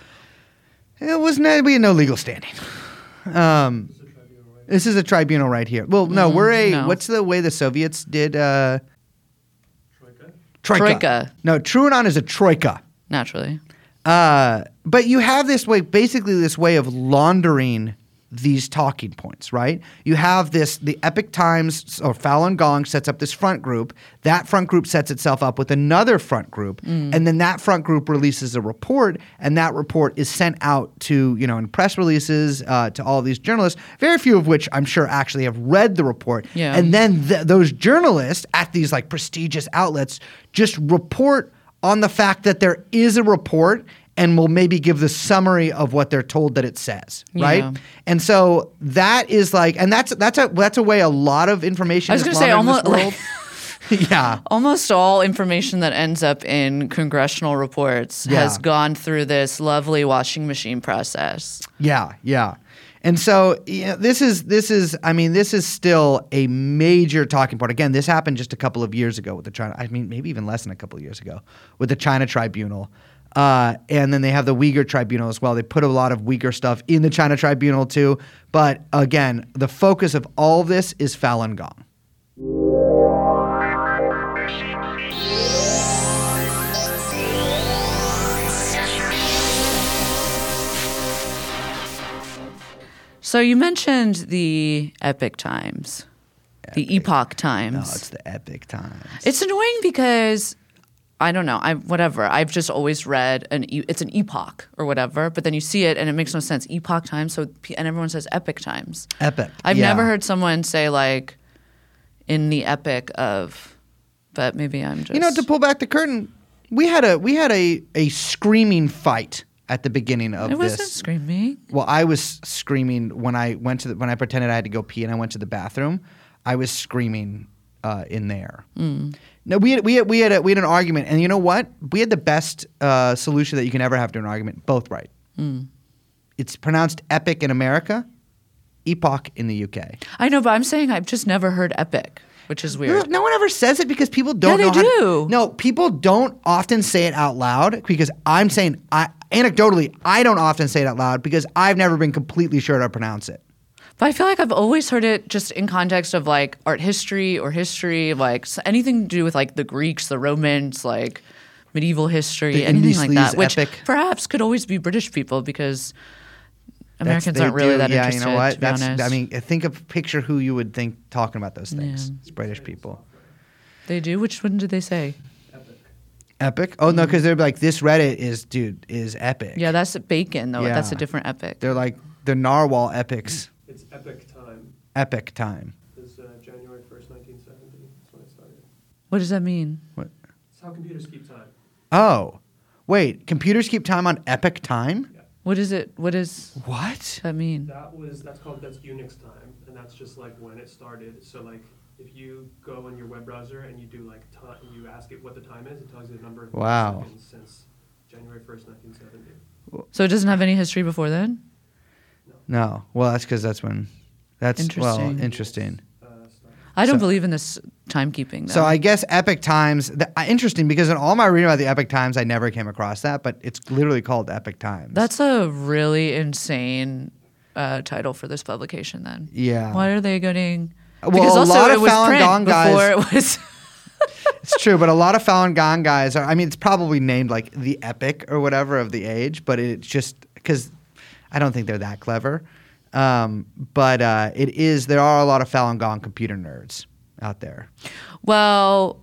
It was no, we had no legal standing. Um, this is a tribunal right here. Well, no, we're a. Mm, no. What's the way the Soviets did? Uh, troika. Troika. No, TrueAnon is a troika. Naturally. Uh, but you have this way, basically, this way of laundering these talking points, right? You have this, the Epic Times or Falun Gong sets up this front group. That front group sets itself up with another front group. And then that front group releases a report, and that report is sent out to, you know, in press releases uh, to all these journalists, very few of which I'm sure actually have read the report. Yeah. And then th- those journalists at these like prestigious outlets just report on the fact that there is a report and will maybe give the summary of what they're told that it says, right? Yeah. And so that is like, and that's that's a that's a way a lot of information. I was gonna say almost world. [LAUGHS] [LAUGHS] yeah, Almost all information that ends up in congressional reports Yeah. has gone through this lovely washing machine process. yeah, yeah. And so yeah, this is this is I mean this is still a major talking point. Again, this happened just a couple of years ago with the China. I mean maybe even less than a couple of years ago with the China Tribunal. Uh, and then they have the Uyghur Tribunal as well. They put a lot of Uyghur stuff in the China Tribunal too. But again, the focus of all of this is Falun Gong. So you mentioned the epic times, the epoch times. No, it's the epic times. It's annoying because I don't know. I whatever. I've just always read an e- it's an epoch or whatever, but then you see it and it makes no sense. Epoch times. So and everyone says epic times. Epic. I've yeah. never heard someone say like in the epic of, but maybe I'm just You know, to pull back the curtain, we had a we had a a screaming fight at the beginning of it wasn't this. screaming. Well, I was screaming when I went to the, when I pretended I had to go pee and I went to the bathroom. I was screaming uh, in there. Mm. No, we had, we had we had a, we had an argument, and you know what? We had the best uh, solution that you can ever have to an argument. Both right. Mm. It's pronounced epic in America, epoch in the UK. I know, but I'm saying I've just never heard epic, which is weird. No one ever says it because people don't Yeah, know they how do. To, no, people don't often say it out loud because I'm saying I anecdotally I don't often say it out loud because I've never been completely sure how to pronounce it. But I feel like I've always heard it just in context of like art history or history, like anything to do with like the Greeks, the Romans, like medieval history, The anything like that. Which epic. perhaps could always be British people because Americans aren't really do- that yeah, interested. you know what? That's I mean, think of picture who you would think talking about those things. Yeah. It's British people. they do. Which one did they say? Epic? Oh no, mm-hmm. because they're like this Reddit is dude is epic. Yeah, that's Bacon though. Yeah. That's a different epic. They're like the narwhal epics epic time. epic time. It's uh, January 1st, 1970. That's when it started. What does that mean? It's how computers keep time. Oh, wait, computers keep time on epic time? What is it? What is What? that mean? That was that's called that's Unix time, and that's just like when it started. So like if you go in your web browser and you do like time, you ask it what the time is, it tells you the number of Wow. seconds since January 1st, 1970. So it doesn't have any history before then? No. Well, that's because that's when. That's well Interesting. interesting. Uh, started. I don't So- believe in this timekeeping. Though. So I guess Epic Times. th- uh, interesting because in all my reading about the Epic Times, I never came across that, but it's literally called Epic Times. That's a really insane uh, title for this publication. Then, Yeah. Why are they getting? Well, because a also lot it of was Falun Gong guys- before it was. [LAUGHS] It's true, but a lot of Falun Gong guys are. I mean, it's probably named like the Epic or whatever of the age, but it's just because I don't think they're that clever. Um, but uh, it is. There are a lot of Falun Gong computer nerds out there. well,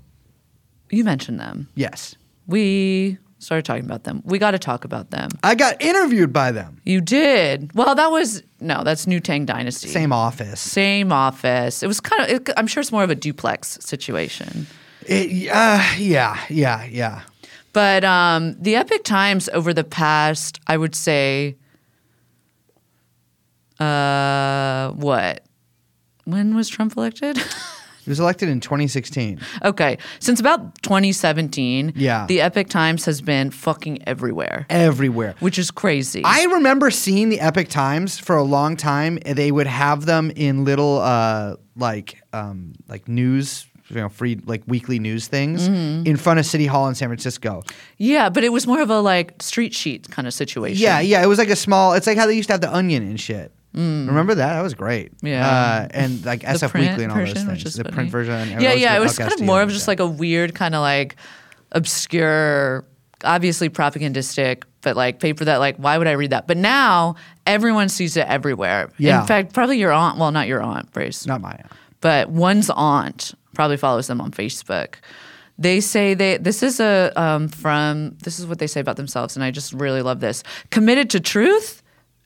you mentioned them. Yes, We started talking about them. We got to talk about them. I got interviewed by them. You did. Well, that was no. That's New Tang Dynasty. Same office. Same office. It was kind of. It, I'm sure it's more of a duplex situation. It, uh, yeah, yeah, yeah. But um, the Epic Times over the past, I would say, uh, what? When was Trump elected? [LAUGHS] He was elected in 2016. okay, since about 2017, Yeah. the Epic Times has been fucking everywhere, Everywhere. which is crazy. I remember seeing the Epic Times for a long time. They would have them in little uh, like um, like news, you know, free like weekly news things Mm-hmm. in front of City Hall in San Francisco. yeah, but it was more of a like street sheet kind of situation. Yeah, yeah. It was like a small. It's like how they used to have the Onion and shit. Remember that? That was great. Mm. Yeah. uh, and like The SF Weekly and all those things. the funny. print version. Yeah, yeah. It was kind of more of just like a weird kind of like obscure, obviously propagandistic, but like paper that like why would I read that? But now everyone sees it everywhere. Yeah. In fact, probably your aunt. Well, not your aunt, Brace. not my. Aunt. But one's aunt probably follows them on Facebook. They say they this is a um, from this is what they say about themselves, and I just really love this. Committed to truth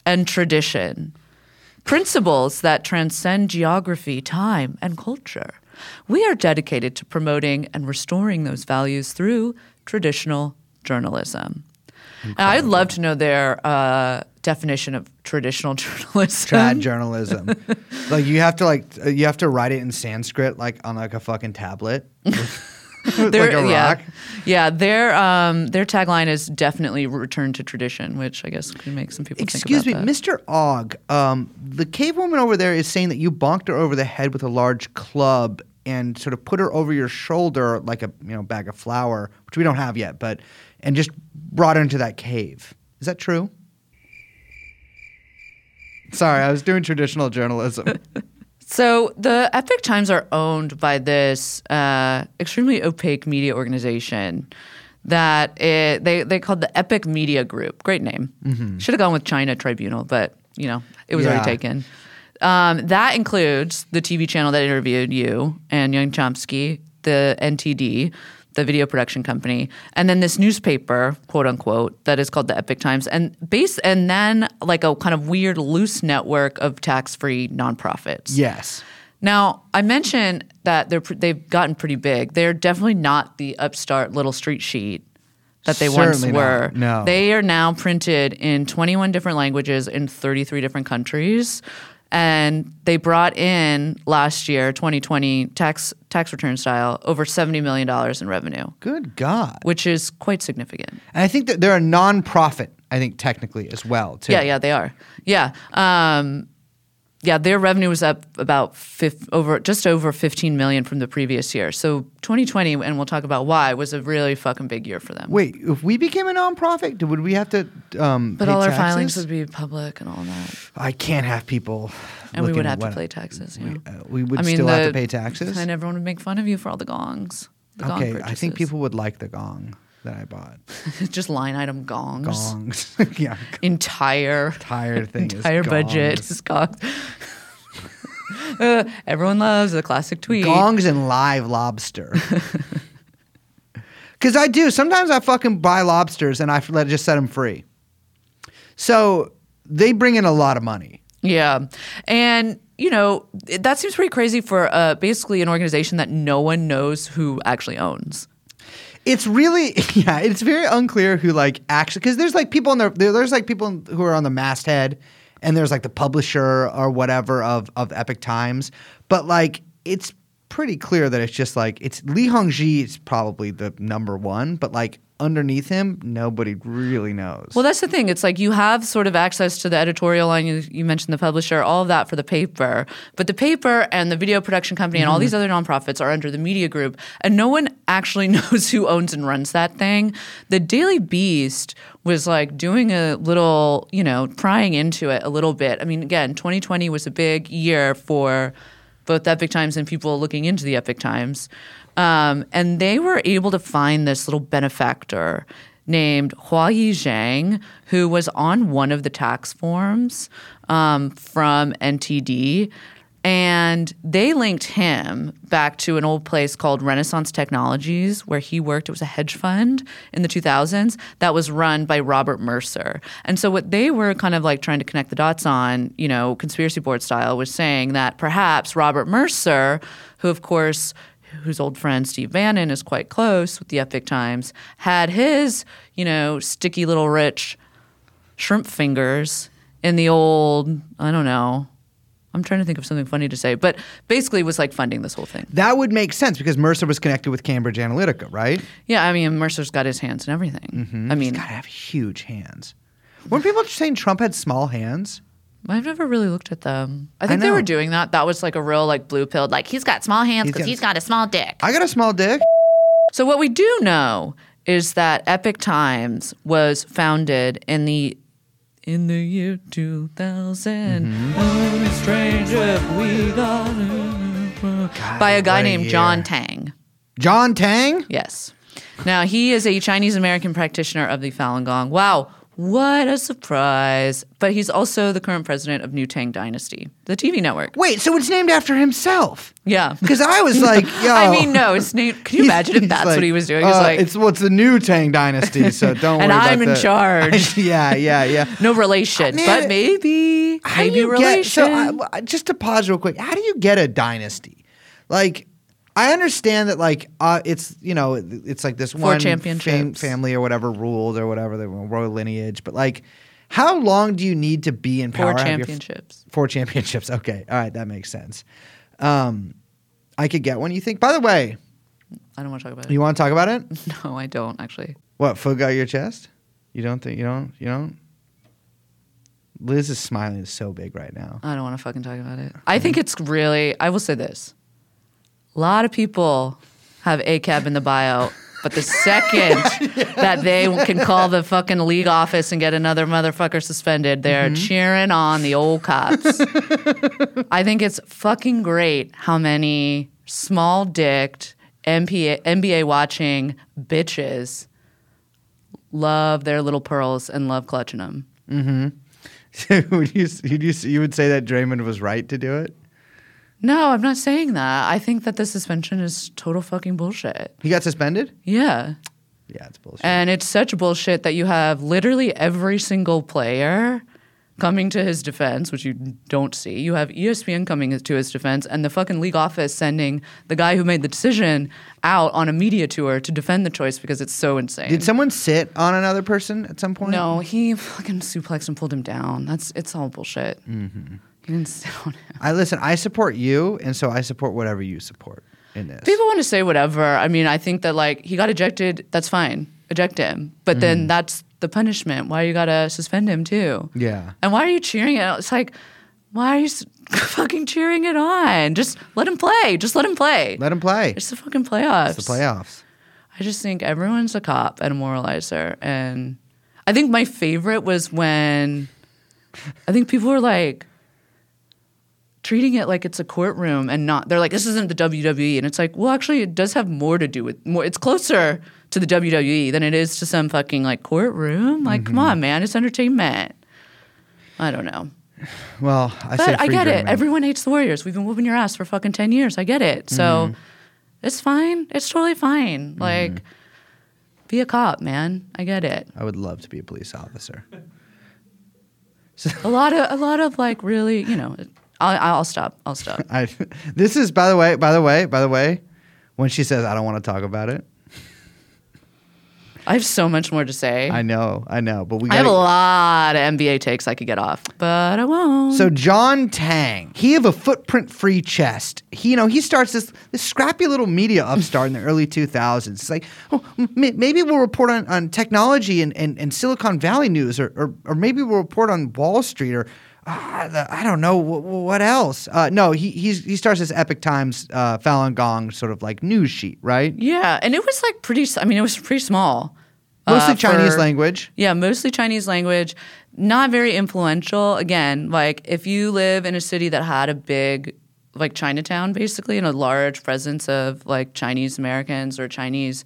and tradition, principles that transcend geography, time, and culture. We are dedicated to promoting and restoring those values through traditional journalism. I'd love to know their uh, definition of traditional [LAUGHS] journalism. Trad journalism. like you have to like you have to write it in Sanskrit like on like a fucking tablet. [LAUGHS] [LAUGHS] like Their- a yeah, rock. yeah. Their um, their tagline is definitely return to tradition, which I guess could make some people Excuse me, that. Mr. Og. Um, the cave woman over there is saying that you bonked her over the head with a large club and sort of put her over your shoulder like a you know bag of flour, which we don't have yet, but and just brought her into that cave. Is that true? Sorry, I was doing traditional journalism. [LAUGHS] So the Epic Times are owned by this uh, extremely opaque media organization that it, they they called the Epic Media Group. Great name. Should have gone with China Tribunal, but you know it was Yeah. already taken. Um, that includes the TV channel that interviewed you and Young Chomsky, the NTD, the video production company, and then this newspaper, quote unquote, that is called the Epic Times, and base, and then like a kind of weird loose network of tax-free nonprofits. yes. Now, I mentioned that they're pr- they've gotten pretty big. They're definitely not the upstart little street sheet that they Certainly once were. not, no. They are now printed in 21 different languages in 33 different countries. And they brought in last year, 2020, tax tax return style, over 70 million dollars in revenue, Good God. which is quite significant. And I think that they're a non-profit. I think technically as well too. Yeah, yeah, they are. Yeah. Um, yeah, their revenue was up about fif- over just over 15 million from the previous year. So 2020, and we'll talk about why, was a really fucking big year for them. Wait, if we became a non-profit, would we have to? Um, but all our taxes? filings would be public and all that, I can't have people. and we would have to pay taxes. You know? Uh, we would I mean, still have to pay taxes. and everyone would make fun of you for all the gongs. The gong okay, I think people would like the gong that I bought. [LAUGHS] just line item gongs. Gongs, [LAUGHS] yeah, Entire entire thing. is entire budget is gongs. [LAUGHS] Uh, everyone loves the classic tweet. Gongs and live lobster. Because I do. Sometimes I fucking buy lobsters and I let just set them free. So they bring in a lot of money. Yeah. And, you know, that seems pretty crazy for uh, basically an organization that no one knows who actually owns. It's really [LAUGHS] yeah. It's very unclear who like actually because there's like people the there, there's like people who are on the masthead, and there's like the publisher or whatever of of Epic Times, but like it's pretty clear that it's just like it's Li Hongzhi is probably the number one, but like underneath him, nobody really knows. Well, that's the thing. It's like you have sort of access to the editorial line. You, you mentioned the publisher, all of that for the paper. But the paper and the video production company and all mm-hmm. these other nonprofits are under the media group, and no one actually [LAUGHS] knows who owns and runs that thing. The Daily Beast was like doing a little, you know, prying into it a little bit. I mean, again, 2020 was a big year for both the Epic Times and people looking into the Epic Times. Um, and they were able to find this little benefactor named Hua Yi Zhang, who was on one of the tax forms um, from NTD. And they linked him back to an old place called Renaissance Technologies, where he worked. It was a hedge fund in the 2000s that was run by Robert Mercer. And so, what they were kind of like trying to connect the dots on, you know, conspiracy board style, was saying that perhaps Robert Mercer, who, of course, whose old friend Steve Bannon is quite close with the Epic Times, had his, you know, sticky little rich shrimp fingers in the old, I don't know. I'm trying to think of something funny to say, but basically was like funding this whole thing. that would make sense because Mercer was connected with Cambridge Analytica, right? Yeah, I mean, Mercer's got his hands in everything. Mm-hmm. I mean, He's got to have huge hands. Weren't people saying Trump had small hands? I've never really looked at them. I think they were doing that. That was like a real like blue pill. Like he's got small hands because he's got a small dick. I got a small dick. So what we do know is that Epic Times was founded in the in the year 2000. Mm-hmm. Strange if we got by a guy a named. John Tang. John Tang? Yes. Now he is a Chinese American practitioner of the Falun Gong. Wow, what a surprise! But he's also the current president of New Tang Dynasty, the TV network. Wait, so it's named after himself? Yeah. Because I was like, yo. [LAUGHS] I mean, no, it's name. Can you [LAUGHS] imagine if that's like, what he was doing? He's uh, like, it's what's the new Tang Dynasty, so [LAUGHS] don't And worry about I'm in charge. yeah, yeah, yeah. No relation, Man, but maybe How do you relation. get so? I- just to pause real quick, how do you get a dynasty? Like, I understand that, like, uh, it's you know, it's like this Four one championships. fam- family or whatever ruled or whatever the royal lineage, but like, how long do you need to be in power? Four Have your f- championships. Four championships. Okay, all right, that makes sense. Um, I could get one. You think? By the way, I don't want to talk about it. you want to talk about it? [LAUGHS] No, I don't actually. What foot got your chest? You don't think you don't you don't? Liz is smiling so big right now. I don't want to fucking talk about it. I think it's really. I will say this: a lot of people have ACAB in the bio, but the second [LAUGHS] that they can call the fucking league office and get another motherfucker suspended, they're mm-hmm. cheering on the old cops. [LAUGHS] I think it's fucking great how many small dicked NBA, NBA watching bitches love their little pearls and love clutching them. Mm-hmm. [LAUGHS] would you, would you you would say that Draymond was right to do it? No, I'm not saying that. I think that the suspension is total fucking bullshit. He got suspended. Yeah. Yeah, it's bullshit. And it's such bullshit that you have literally every single player coming to his defense, which you don't see. You have ESPN coming to his defense and the fucking league office sending the guy who made the decision out on a media tour to defend the choice because it's so insane. Did someone sit on another person at some point? no, he fucking suplexed and pulled him down. That's it's all bullshit. Mm-hmm. He didn't sit on him. I listen. I support you, and so I support whatever you support in this. People want to say whatever. I mean, I think that like he got ejected. That's fine. Eject him. But Mm. then that's the punishment. Why you gotta suspend him too? Yeah. And why are you cheering it? It's like, why are you s- [LAUGHS] fucking cheering it on? Just let him play. Just let him play. Let him play. it's the fucking playoffs. It's the playoffs. I just think everyone's a cop and a moralizer. And I think my favorite was when I think people were like treating it like it's a courtroom and not they're like, this isn't the WWE. And it's like, well, actually it does have more to do with more it's closer to the WWE than it is to some fucking like courtroom. Like, come on, man, it's entertainment. I don't know. Well, I say But I get it. Everyone hates the Warriors. We've been whooping your ass for fucking 10 years. I get it. So Mm-hmm. it's fine. It's totally fine. Like, be a cop, man. I get it. I would love to be a police officer. a lot of a lot of like really, you know. I'll, I'll stop. I'll stop. [LAUGHS] I, this is by the way, by the way, by the way, when she says I don't want to talk about it. I have so much more to say. I know, I know, but we I have a lot of NBA takes I could get off, but I won't. So John Tang, he of a footprint-free chest. He, you know, he starts this this scrappy little media upstart in the early 2000s. It's like, oh, m- maybe we'll report on, on technology and, and, and Silicon Valley news, or, or or maybe we'll report on Wall Street, or I don't know wh- wh- what else. Uh, no, he he's, he starts this Epic Times uh, Falun Gong sort of like news sheet, right? yeah, and it was like pretty. I mean, it was pretty small. Mostly uh, Chinese for- language. Yeah, mostly Chinese language. Not very influential. Again, like if you live in a city that had a big, like Chinatown, basically, and a large presence of like Chinese Americans or Chinese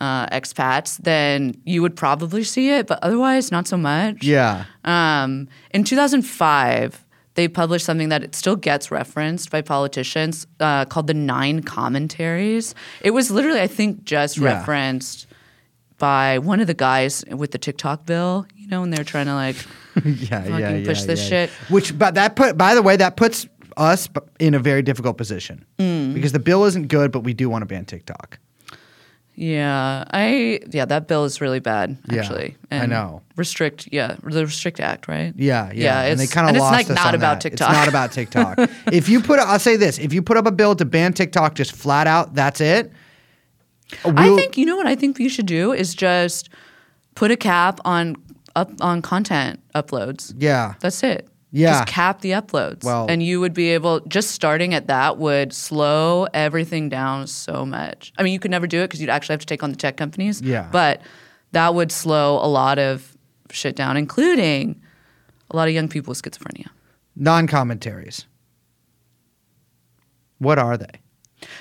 uh, expats, then you would probably see it. But otherwise, not so much. Yeah. Um, in 2005, they published something that it still gets referenced by politicians uh, called the Nine Commentaries. It was literally, I think, just Yeah. referenced by one of the guys with the TikTok bill, you know, and they're trying to like, [LAUGHS] yeah, Fucking yeah, yeah, push this yeah. shit. Which, but that put, by the way, that puts us in a very difficult position Mm. because the bill isn't good, but we do want to ban TikTok. Yeah, I, yeah, that bill is really bad, Yeah, actually. I know. Restrict, yeah, the Restrict Act, right? Yeah, yeah, and they kind of and lost it's like us not about that. TikTok. It's not about TikTok. [LAUGHS] if you put, I'll say this: if you put up a bill to ban TikTok, just flat out, that's it. I we'll- think you know what I think you should do is just put a cap on up on content uploads. yeah, That's it. Yeah. Just cap the uploads. Well- and you would be able just starting at that would slow everything down so much. I mean, you could never do it because you'd actually have to take on the tech companies. Yeah. But that would slow a lot of shit down, including a lot of young people with schizophrenia. non-commentaries. What are they?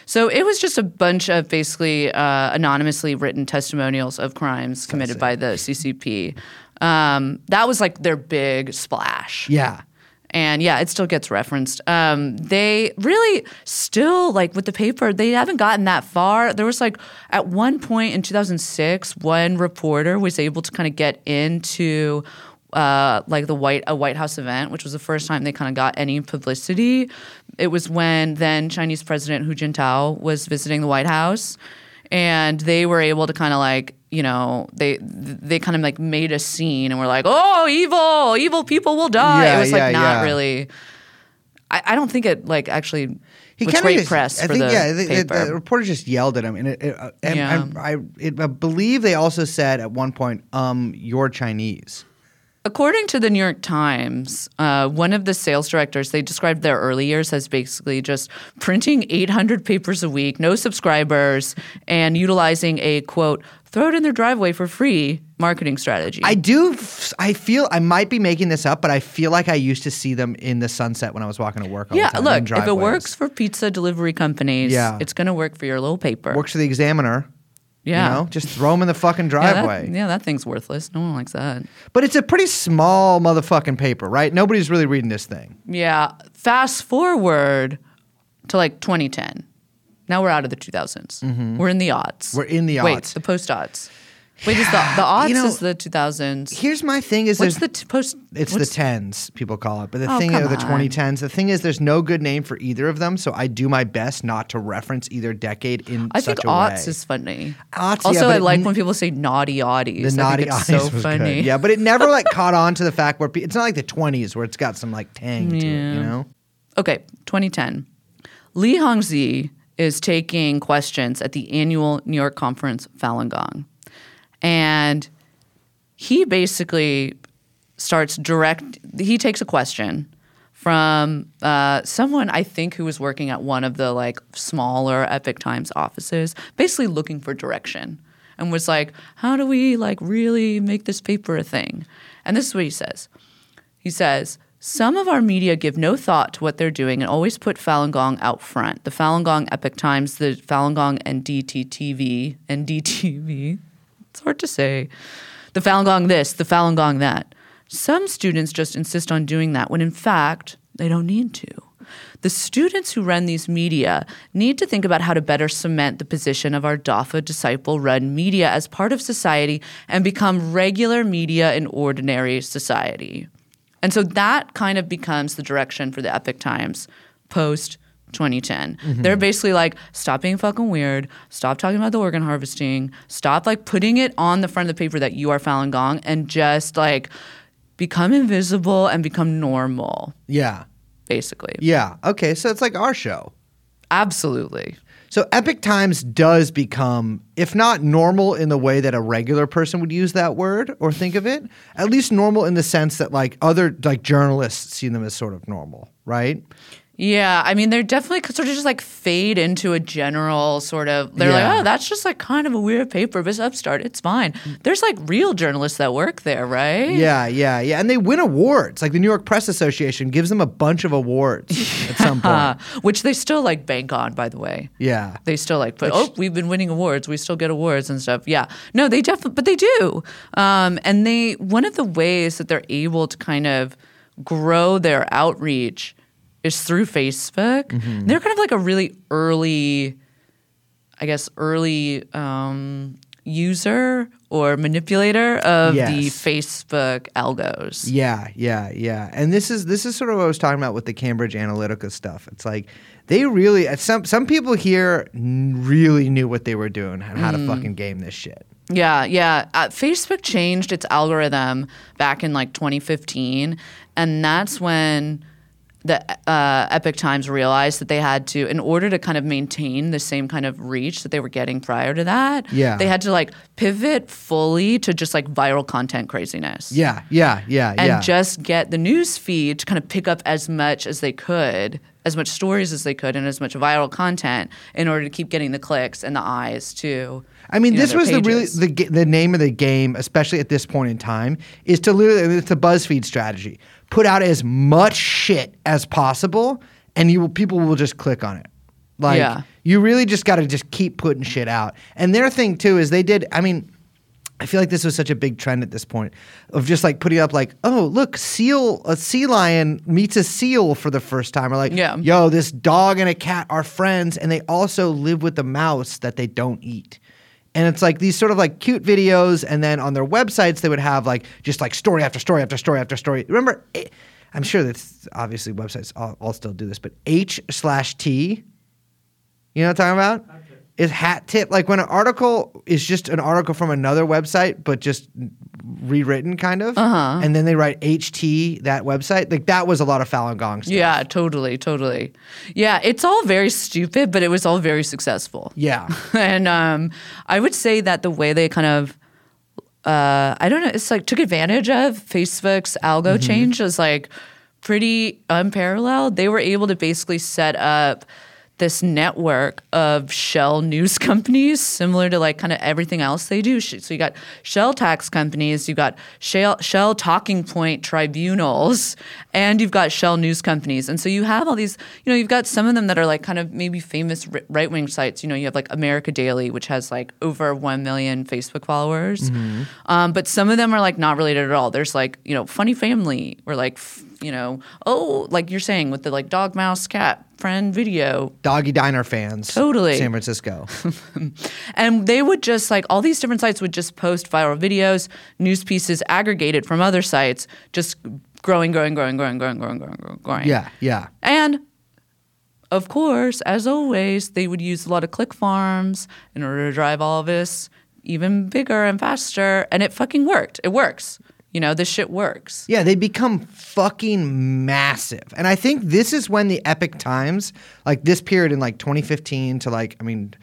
So it was just a bunch of basically uh, anonymously written testimonials of crimes committed by the CCP. Um, that was like their big splash. Yeah, And yeah, it still gets referenced. Um, they really still like with the paper, they haven't gotten that far. There was like at one point in 2006, one reporter was able to kind of get into uh, like the White a White House event, which was the first time they kind of got any publicity. It was when then Chinese President Hu Jintao was visiting the White House, and they were able to kind of like you know they they kind of like made a scene and were like, oh, evil, evil people will die. Yeah, it was like not yeah. really. I, I don't think it like actually he was great just- press I for think the yeah, the, the- paper. the reporter just yelled at him, and, it, it, uh, and Yeah. I, I, it, I believe they also said at one point, "Um, you're Chinese." According to the New York Times, uh, one of the sales directors, they described their early years as basically just printing 800 papers a week, no subscribers, and utilizing a quote, throw it in their driveway for free marketing strategy. I do. f- I feel I might be making this up, but I feel like I used to see them in the sunset when I was walking to work. All yeah, the time, look, if it works for pizza delivery companies, Yeah. it's going to work for your little paper. works for the Examiner. Yeah. You know, just throw them in the fucking yeah, that, driveway. yeah, that thing's worthless. No one likes that. But it's a pretty small motherfucking paper, right? Nobody's really reading this thing. Yeah. Fast forward to like 2010. Now we're out of the 2000s. We're in the. Mm-hmm. We're in the odds. Wait, the post aughts. Wait, is the the aughts You know, is the 2000s? Here's my thing: is What's the t- post? It's the tens people call it, but the Oh, thing or the 2010s. The thing is, there's no good name for either of them, so I do my best not to reference either decade in I such think aughts way. is funny. Aughts, also, but I like n- when people say naughty oddies. the I think naughty it's so [LAUGHS] was funny. good. Yeah, but it never like caught on to the fact where pe- it's not like the 20s where it's got some like tang to it, you know? Okay, 2010. Li Hongzhi is taking questions at the annual New York conference Falun Gong. And he basically starts direct, he takes a question from uh, someone I think who was working at one of the like smaller Epic Times offices, basically looking for direction and was like, how do we like really make this paper a thing? And this is what he says. He says, some of our media give no thought to what they're doing and always put Falun Gong out front. The Falun Gong Epic Times, the Falun Gong NDTV, NDTV. It's hard to say. The Falun Gong this, the Falun Gong that. Some students just insist on doing that when in fact they don't need to. The students who run these media need to think about how to better cement the position of our DAFA disciple run media as part of society and become regular media in ordinary society. And so that kind of becomes the direction for the Epic Times post 2010. Mm-hmm. They're basically like, stop being fucking weird, stop talking about the organ harvesting, stop like putting it on the front of the paper that you are Falun Gong, and just like become invisible and become normal, Yeah. basically. Yeah. Okay. So it's like our show. Absolutely. So Epic Times does become, if not normal in the way that a regular person would use that word or think of it, at least normal in the sense that like other like journalists see them as sort of normal, right? Yeah, I mean, they're definitely sort of just like fade into a general sort of. They're Yeah. like, oh, that's just like kind of a weird paper, but it's upstart. It's fine. There's like real journalists that work there, right? Yeah, yeah, yeah. And they win awards. Like the New York Press Association gives them a bunch of awards at some [LAUGHS] point. which they still like bank on, by the way. Yeah. They still like put, oh, we've been winning awards. We still get awards and stuff. Yeah. No, they definitely, but they do. Um, and they, one of the ways that they're able to kind of grow their outreach is through Facebook. Mm-hmm. They're kind of like a really early, I guess, early um, user or manipulator of the Facebook algos. Yeah, yeah, yeah. And this is this is sort of what I was talking about with the Cambridge Analytica stuff. It's like they really uh, some some people here really knew what they were doing and how Mm. to fucking game this shit. Yeah, yeah. Uh, Facebook changed its algorithm back in like 2015, and that's when the uh, Epoch Times realized that they had to, in order to kind of maintain the same kind of reach that they were getting prior to that, Yeah. they had to like pivot fully to just like viral content craziness. Yeah, yeah, yeah, And yeah. just get the news feed to kind of pick up as much as they could, as much stories as they could, and as much viral content in order to keep getting the clicks and the eyes too. I mean, you this their was the really the the name of the game, especially at this point in time, is to literally it's a BuzzFeed strategy. Put out as much shit as possible, and you will, people will just click on it. Like Yeah. you really just got to just keep putting shit out. And their thing too is they did. I mean. I feel like this was such a big trend at this point of just like putting up like, oh look, seal a sea lion meets a seal for the first time, or like, Yeah. yo, this dog and a cat are friends, and they also live with the mouse that they don't eat. And it's like these sort of like cute videos, and then on their websites they would have like just like story after story after story after story. Remember, eh, I'm sure that's obviously websites all, all still do this, but H slash T, you know what I'm talking about? Is hat tip like when an article is just an article from another website, but just rewritten kind of, uh-huh. and then they write HT that website. Like that was a lot of Falun Gong stuff. Yeah, totally, totally. Yeah, it's all very stupid, but it was all very successful. Yeah. [LAUGHS] and um, I would say that the way they kind of, uh, I don't know, it's like took advantage of Facebook's algo change is like pretty unparalleled. They were able to basically set up this network of shell news [LAUGHS] companies similar to like kind of everything else they do. So you got shell tax companies you got shell, shell talking point tribunals and you've got shell news companies. And so you have all these you know you've got some of them that are like kind of maybe famous right-wing sites. You know you have like america daily which has like over 1 million facebook followers. Um, but some of them are like not related at all. There's like you know funny family or like f- you know oh like you're saying with the like dog mouse cat friend video Doggy Diner fans. Totally. San Francisco. [LAUGHS] and they would just like all these different sites would just post viral videos, news pieces aggregated from other sites, just growing, growing, growing, growing, growing, growing, growing, growing, growing. yeah, yeah. And of course, as always, they would use a lot of click farms in order to drive all of this even bigger and faster. And it fucking worked. It works. You know, this shit works. Yeah, they become fucking massive. And I think this is when the Epoch Times, like this period in like 2015 to like, I mean,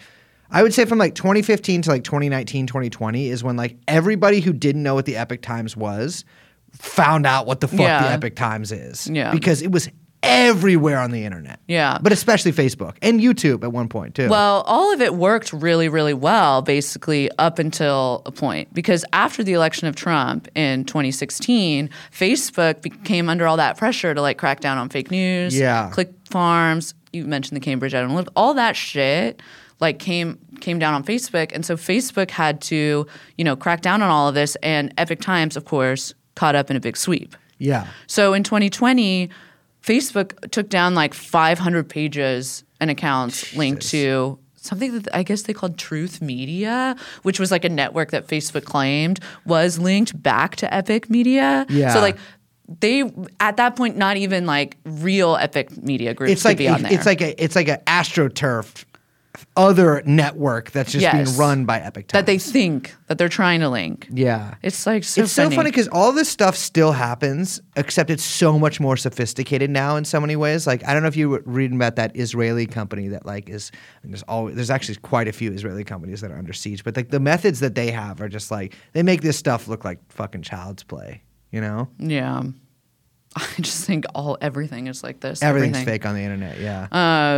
I would say from like 2015 to like 2019, 2020 is when like everybody who didn't know what the Epoch Times was found out what the fuck Yeah. the Epoch Times is. Yeah. Because it was everywhere on the internet. Yeah. But especially Facebook and YouTube at one point too. Well, all of it worked really, really well, basically, up until a point. Because after the election of Trump in 2016, Facebook became under all that pressure to like crack down on fake news, Yeah. click farms. You mentioned the Cambridge Analytica, all that shit. Like came came down on Facebook, and so Facebook had to, you know, crack down on all of this. And Epoch Times, of course, caught up in a big sweep. yeah. So in 2020, Facebook took down like 500 pages and accounts linked to something that I guess they called Truth Media, which was like a network that Facebook claimed was linked back to Epoch Media. Yeah. So like they at that point not even like real Epoch Media groups it's could like be on there. it's like a it's like an astroturf other network that's just Yes. being run by Epoch Times. that they think that they're trying to link. yeah. It's like so it's so funny. funny because all this stuff still happens, except it's so much more sophisticated now in so many ways. Like I don't know if you were reading about that Israeli company that like is there's always there's actually quite a few Israeli companies that are under siege, but like the methods that they have are just like they make this stuff look like fucking child's play. You know, Yeah. [LAUGHS] I just think all everything is like this. everything's everything. fake on the internet. Yeah,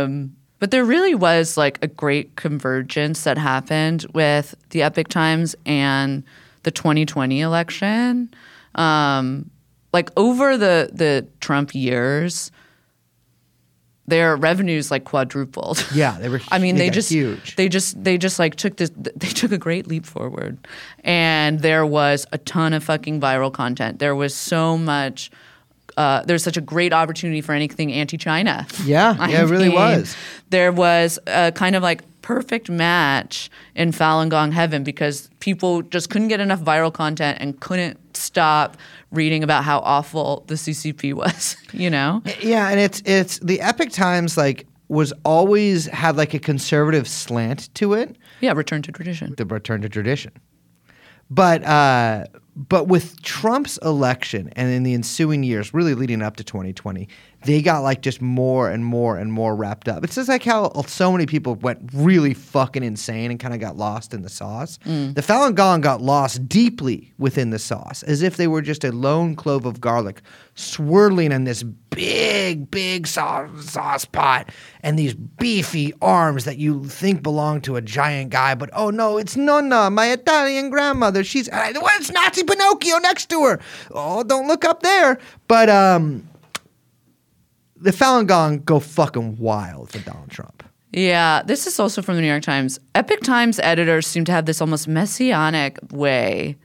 Um, but there really was like a great convergence that happened with the Epoch Times and the 2020 election. Um, like over the the Trump years, their revenues like quadrupled. [LAUGHS] yeah, they were. I mean, they, got just huge. they just they just like took this they took a great leap forward, and there was a ton of fucking viral content. There was so much. Uh, there's such a great opportunity for anything anti-China. Yeah, [LAUGHS] I yeah, it really was. There was a kind of like perfect match in Falun Gong heaven because people just couldn't get enough viral content and couldn't stop reading about how awful the CCP was. [LAUGHS] You know? Yeah, and it's it's the Epoch Times like was always had like a conservative slant to it. Yeah, return to tradition. the return to tradition. But uh, but with Trump's election and in the ensuing years, really leading up to 2020, they got like just more and more and more wrapped up. It's just like how so many people went really fucking insane and kind of got lost in the sauce. The Falun Gong got lost deeply within the sauce, as if they were just a lone clove of garlic swirling in this big, big sauce, sauce pot and these beefy arms that you think belong to a giant guy, but oh no, it's Nonna, my Italian grandmother. She's uh, what's Nazi Pinocchio next to her? Oh, don't look up there. But um, the Falun Gong go fucking wild for Donald Trump. Yeah, this is also from the New York Times. Epoch Times editors seem to have this almost messianic way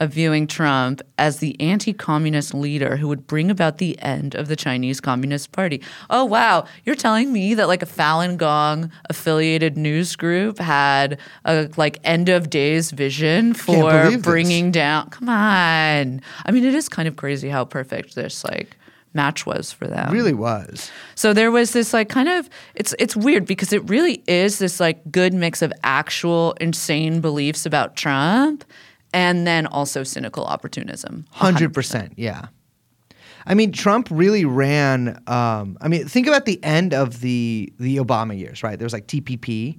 of viewing Trump as the anti communist leader who would bring about the end of the Chinese Communist Party. Oh, wow. You're telling me that like a Falun Gong affiliated news group had a like end of days vision for believe this. bringing down. Come on. I mean, it is kind of crazy how perfect this like match was for them. Really was. So there was this like kind of it's it's weird because it really is this like good mix of actual insane beliefs about Trump and then also cynical opportunism. Hundred percent, yeah. I mean, Trump really ran. Um, I mean, think about the end of the the Obama years, right? There was like TPP,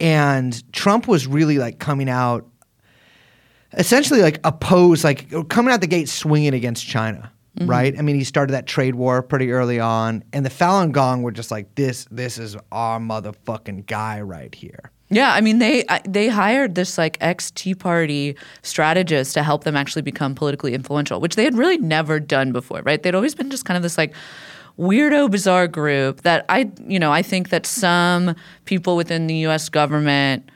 and Trump was really like coming out, essentially like opposed, like coming out the gate swinging against China, Mm-hmm. right? I mean, he started that trade war pretty early on, and the Falun Gong were just like, this, this is our motherfucking guy right here. Yeah, I mean they they hired this like ex Tea Party strategist to help them actually become politically influential, which they had really never done before, right? They'd always been just kind of this like weirdo bizarre group that I you know, I think that some people within the US government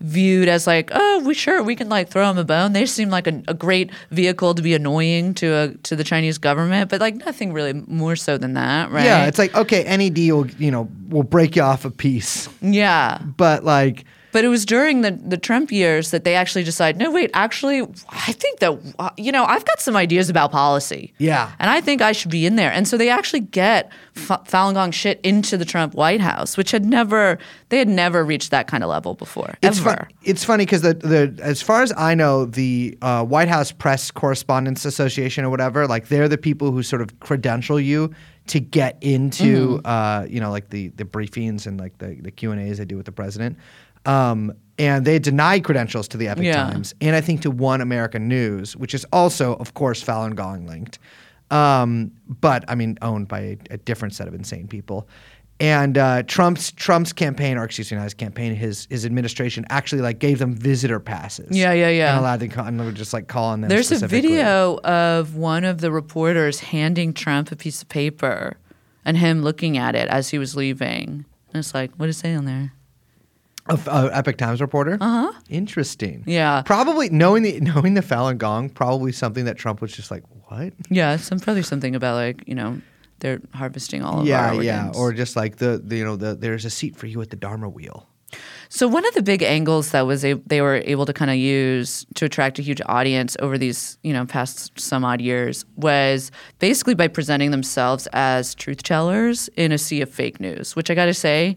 viewed as like, oh, we sure we can like throw them a bone. They seem like a, a great vehicle to be annoying to a, to the Chinese government, but like nothing really more so than that, right? Yeah, it's like okay, any deal, you know, will break you off a piece, yeah. but like. But it was during the, the Trump years that they actually decided, no, wait, actually, I think that, you know, I've got some ideas about policy. Yeah. And I think I should be in there. And so they actually get F- Falun Gong shit into the Trump White House, which had never, they had never reached that kind of level before, It's ever. fun, It's funny because the, the as far as I know, the uh, White House Press Correspondents Association or whatever, like they're the people who sort of credential you to get into, Mm-hmm. uh, you know, like the the briefings and like the the Q and A's they do with the president. Um, and they denied credentials to the Epoch Yeah. Times and I think to One American News, which is also, of course, Falun Gong linked, um, but I mean, owned by a, a different set of insane people. And uh, Trump's Trump's campaign, or excuse me, not his campaign, his his administration actually like gave them visitor passes. Yeah, yeah, yeah. And allowed them, and they were just like calling them. There's a video of one of the reporters handing Trump a piece of paper and him looking at it as he was leaving. And it's like, what does it say on there? Of uh, Epoch Times reporter. Uh huh. Interesting. Yeah. Probably knowing the knowing the Falun Gong, probably something that Trump was just like, what? Yeah, some probably something about like you know they're harvesting all of yeah, our yeah, organs. or just like the, the you know the there's a seat for you at the Dharma wheel. So one of the big angles that was a, they were able to kind of use to attract a huge audience over these you know past some odd years was basically by presenting themselves as truth tellers in a sea of fake news, which I got to say,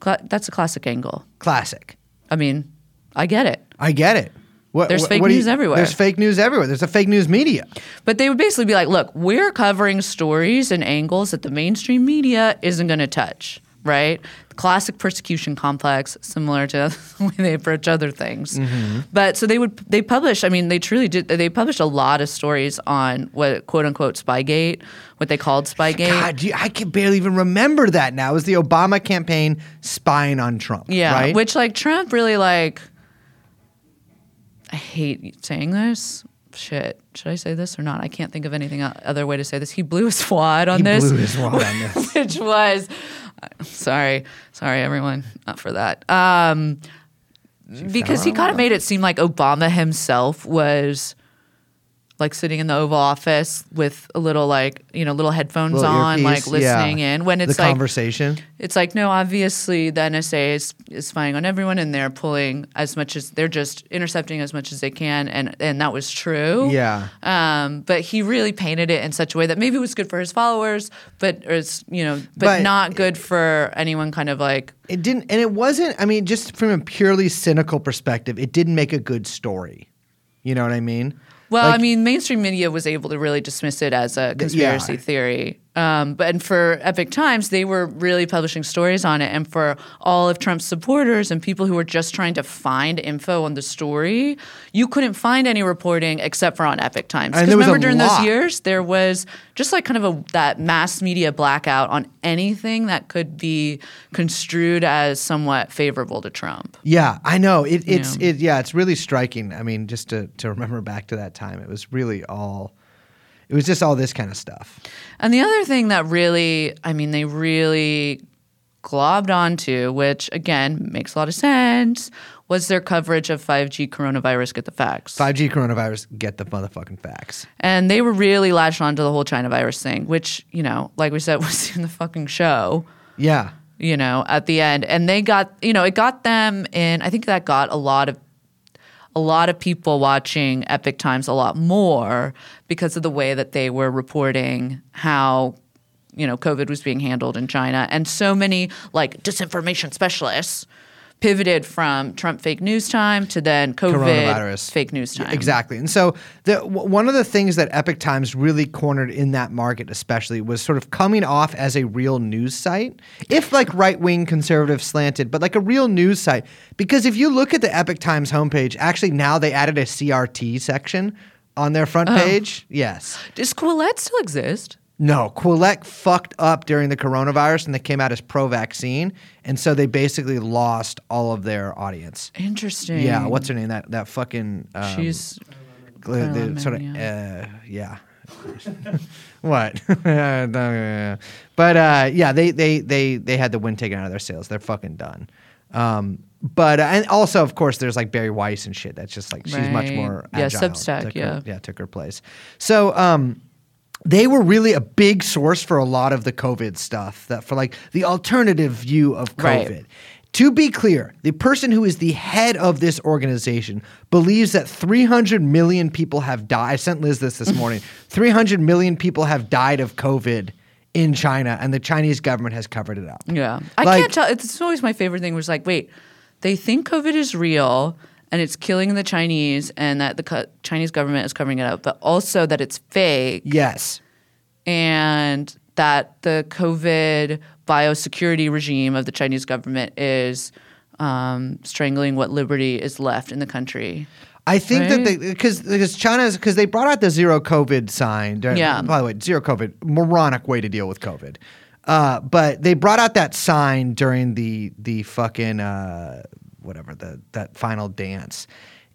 cla- that's a classic angle. Classic. I mean, I get it. I get it. What, There's what- fake what news everywhere. There's fake news everywhere. There's a fake news media. But they would basically be like, look, we're covering stories and angles that the mainstream media isn't going to touch, right? Classic persecution complex, similar to [LAUGHS] the way they approach other things. Mm-hmm. But so they would, they publish, I mean, they truly did, they published a lot of stories on what quote unquote Spygate, what they called Spygate. God, you, I can barely even remember that now. It was the Obama campaign spying on Trump. Yeah, right? which like Trump really like. I hate saying this. Shit, should I say this or not? I can't think of anything other way to say this. He blew his [LAUGHS] wad on this. he this, blew his wad on [LAUGHS] this. which was sorry, sorry everyone, not for that. Um, because he kind of made it seem like Obama himself was like sitting in the Oval Office with a little like you know little headphones Little on, like earpiece, yeah. listening in. When it's the like conversation. it's like no, obviously the NSA is, is spying on everyone, and they're pulling as much as they're just intercepting as much as they can, and and that was true. Yeah. Um, but he really painted it in such a way that maybe it was good for his followers, but it's you know, but, But- not good for anyone. Kind of like It didn't, and it wasn't. I mean, just from a purely cynical perspective, it didn't make a good story. You know what I mean? Well, Like- I mean, mainstream media was able to really dismiss it as a conspiracy yeah. theory. Um, but and for Epoch Times, they were really publishing stories on it. And for all of Trump's supporters and people who were just trying to find info on the story, you couldn't find any reporting except for on Epoch Times. Because there was a remember, during lot. those years, there was just like kind of a that mass media blackout on anything that could be construed as somewhat favorable to Trump. Yeah, I know. It, it's Yeah. it. Yeah, it's really striking. I mean, just to to remember back to that time, it was really all. It was just all this kind of stuff. And the other thing that really, I mean, they really globbed onto, which again makes a lot of sense, was their coverage of 5G coronavirus. Get the facts. 5G coronavirus, get the motherfucking facts. And they were really latched onto the whole China virus thing, which, you know, like we said, [LAUGHS] was in the fucking show, Yeah. you know, at the end. And they got, you know, it got them in, I think that got a lot of a lot of people watching Epoch Times a lot more because of the way that they were reporting how you know COVID was being handled in China, and so many like disinformation specialists pivoted from Trump fake news time to then COVID fake news time. Exactly. And so the w- one of the things that Epoch Times really cornered in that market especially was sort of coming off as a real news site. If like right-wing conservative slanted, but like a real news site because if you look at the Epoch Times homepage, actually now they added a CRT section on their Oh. front page. Yes. Does Quillette still exist? No, Quillette fucked up during the coronavirus and they came out as pro-vaccine, and so they basically lost all of their audience. Interesting. Yeah, what's her name? That that fucking um, She's gl- the Caroline sort of Mann, uh, yeah. [LAUGHS] what? [LAUGHS] but uh, yeah, they they they they had the wind taken out of their sails. They're fucking done. Um, but uh, and also, of course, there's like Bari Weiss and shit. That's just like she's much more Yeah. Substack, Took her- yeah. yeah, took her place. So um, they were really a big source for a lot of the COVID stuff. That for like the alternative view of COVID. Right. To be clear, the person who is the head of this organization believes that 300 million people have died. I sent Liz this this [LAUGHS] morning. 300 million people have died of COVID in China, and the Chinese government has covered it up. Yeah. I Like- can't tell. It's always my favorite thing was like, wait, they think COVID is real and it's killing the Chinese and that the co- Chinese government is covering it up, but also that it's fake Yes. and that the COVID biosecurity regime of the Chinese government is um, strangling what liberty is left in the country. I think that Right? because because China's because they brought out the zero COVID sign. during- Yeah. By the way, zero COVID, moronic way to deal with COVID. Uh, but they brought out that sign during the the fucking uh, whatever the that final dance,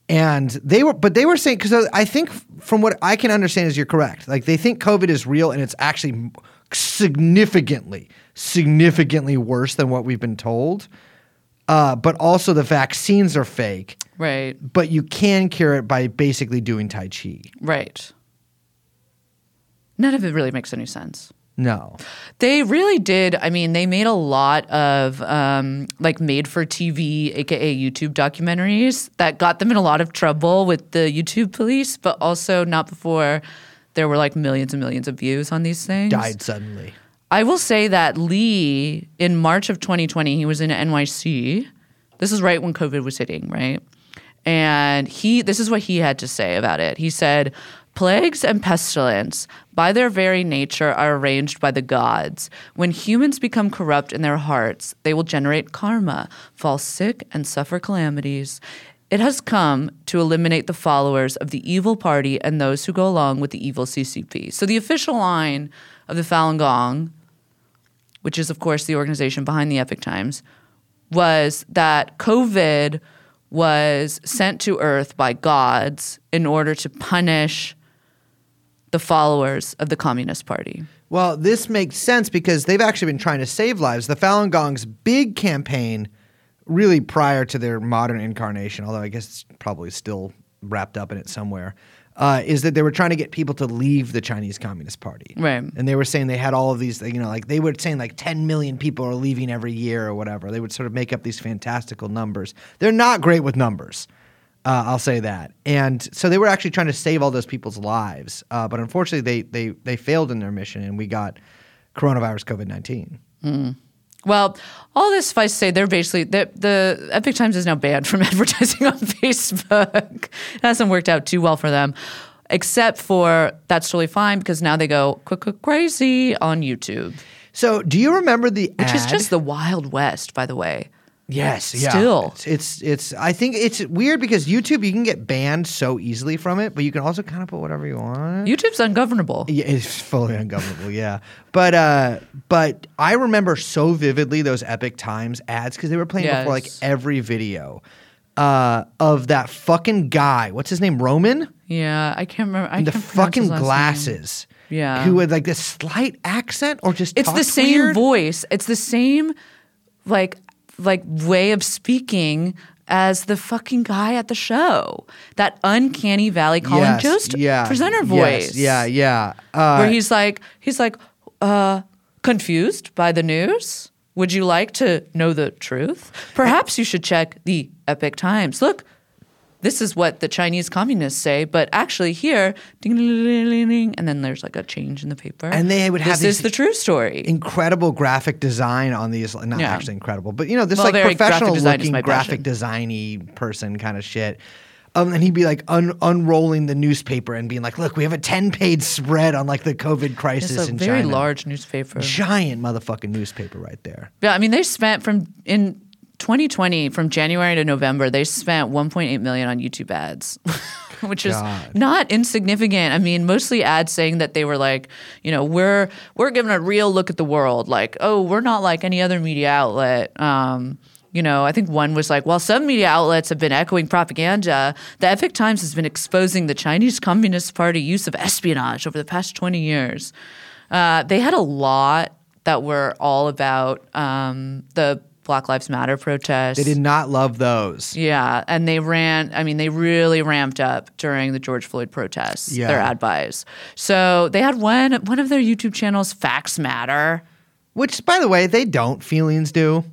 and they were but they were saying because I think from what I can understand is you're correct. Like they think COVID is real and it's actually significantly significantly worse than what we've been told. Uh, but also the vaccines are fake Right. but you can cure it by basically doing tai chi. Right. None of it really makes any sense. No. They really did. I mean, they made a lot of um, like made for TV, aka YouTube documentaries that got them in a lot of trouble with the YouTube police, but also not before there were like millions and millions of views on these things. Died suddenly. I will say that Li, in March of 2020, he was in NYC. This is right when COVID was hitting, right? And he, this is what he had to say about it. He said, Plagues and pestilence, by their very nature, are arranged by the gods. When humans become corrupt in their hearts, they will generate karma, fall sick, and suffer calamities. It has come to eliminate the followers of the evil party and those who go along with the evil CCP. So the official line of the Falun Gong, which is, of course, the organization behind the Epoch Times, was that COVID was sent to Earth by gods in order to punish the followers of the Communist Party. Well, this makes sense because they've actually been trying to save lives. The Falun Gong's big campaign, really prior to their modern incarnation, although I guess it's probably still wrapped up in it somewhere, uh, is that they were trying to get people to leave the Chinese Communist Party. Right. And they were saying they had all of these, you know, like they were saying like 10 million people are leaving every year or whatever. They would sort of make up these fantastical numbers. They're not great with numbers. Uh, I'll say that. And so they were actually trying to save all those people's lives, uh, but unfortunately, they they they failed in their mission, and we got coronavirus COVID nineteen. Well, all this suffice to say, they're basically the, the Epoch Times is now banned from [LAUGHS] advertising on Facebook. it hasn't worked out too well for them, except for that's totally fine because now they go crazy on YouTube, So, do you remember the which ad? is just the Wild West, by the way. Yes, yeah. still. It's, it's it's. I think it's weird because YouTube you can get banned so easily from it, but you can also kind of put whatever you want. YouTube's ungovernable. Yeah, it's [LAUGHS] fully ungovernable. Yeah, but uh, but I remember so vividly those Epoch Times ads because they were playing before like every video uh, of that fucking guy. What's his name? Roman. Yeah, I can't remember. I And the can't fucking last name. glasses. Yeah. Who had like this slight accent or just It's the same weird? voice. It's the same like like way of speaking as the fucking guy at the show. That uncanny Valley Colin Yes, Jost yeah, presenter yes, voice. yeah, yeah. Uh, where he's like he's like uh confused by the news. Would you like to know the truth? Perhaps you should check the Epoch Times. Look, this is what the Chinese communists say, but actually here, ding, ding, ding, and then there's like a change in the paper. And they would have this is the true story. incredible graphic design on these not Yeah. actually incredible but you know this Well, like very graphic professional design looking graphic designy person kind of shit um, and he'd be like un- unrolling the newspaper and being like look we have a 10 page spread on like the covid crisis It's a in very China. large newspaper. giant motherfucking newspaper right there Yeah, I mean, they spent from in 2020 from January to November, they spent 1.8 million on YouTube ads, [LAUGHS] which is not insignificant. I mean, mostly ads saying that they were like, you know, we're we're giving a real look at the world. Like, oh, we're not like any other media outlet. Um, you know, I think one was like, while some media outlets have been echoing propaganda, the Epoch Times has been exposing the Chinese Communist Party use of espionage over the past 20 years. Uh, they had a lot that were all about um, the Black Lives Matter protests. they did not love those Yeah, and they ran. I mean, they really ramped up during the George Floyd protests. Yeah. Their ad buys. So they had one one of their YouTube channels, Facts Matter. which by the way they don't feelings do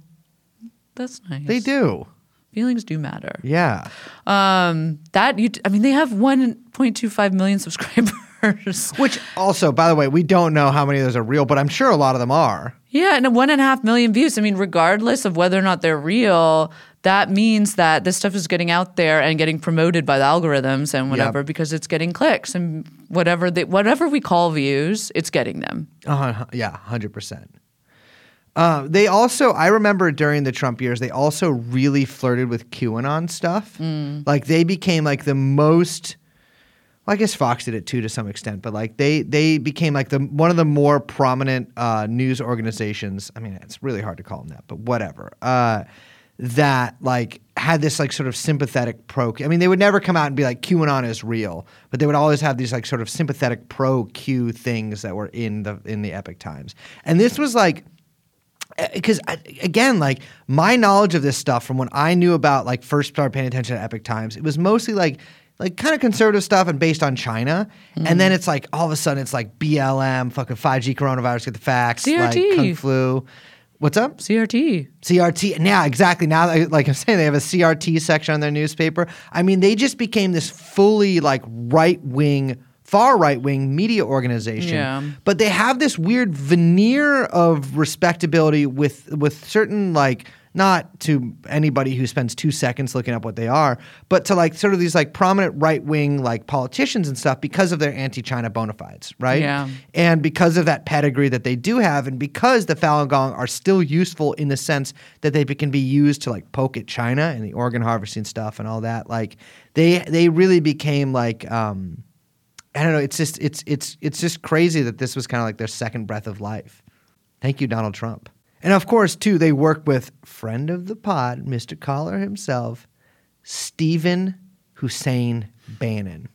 That's nice. they do Feelings do matter. yeah Um, that you. I mean, they have 1.25 million [LAUGHS] subscribers. [LAUGHS] which also by the way we don't know how many of those are real but i'm sure a lot of them are Yeah, and a one and a half million views. I mean, regardless of whether or not they're real, that means that this stuff is getting out there and getting promoted by the algorithms and whatever because it's getting clicks and whatever they, whatever we call views, it's getting them. Uh, yeah, hundred percent. Uh, they also, I remember during the Trump years, they also really flirted with QAnon stuff. Mm. Like they became like the most. I guess Fox did it too to some extent, but like they they became like the one of the more prominent uh, news organizations. I mean, it's really hard to call them that, but whatever. Uh, that like had this like sort of sympathetic pro. I mean, they would never come out and be like QAnon is real, but they would always have these like sort of sympathetic pro Q things that were in the in the Epoch Times, and this was like because again, like my knowledge of this stuff from when I knew about like first started paying attention to Epoch Times, it was mostly like like kind of conservative stuff and based on China. And Mm. then it's like all of a sudden it's like BLM, fucking 5G coronavirus, get the facts, like Kung Flu. What's up? CRT. CRT. Yeah, exactly. Now, like I'm saying, they have a CRT section on their newspaper. I mean, they just became this fully like right wing, far right wing media organization. Yeah. But they have this weird veneer of respectability with with certain like not to anybody who spends two seconds looking up what they are, but to like sort of these like prominent right wing like politicians and stuff because of their anti China bona fides, right? Yeah. And because of that pedigree that they do have, and because the Falun Gong are still useful in the sense that they can be used to like poke at China and the organ harvesting stuff and all that, like they they really became like um, I don't know. It's just it's it's it's just crazy that this was kind of like their second breath of life. Thank you, Donald Trump. And of course, too, they work with friend of the pod, Mr. Collar himself, Stephen Hussein Bannon.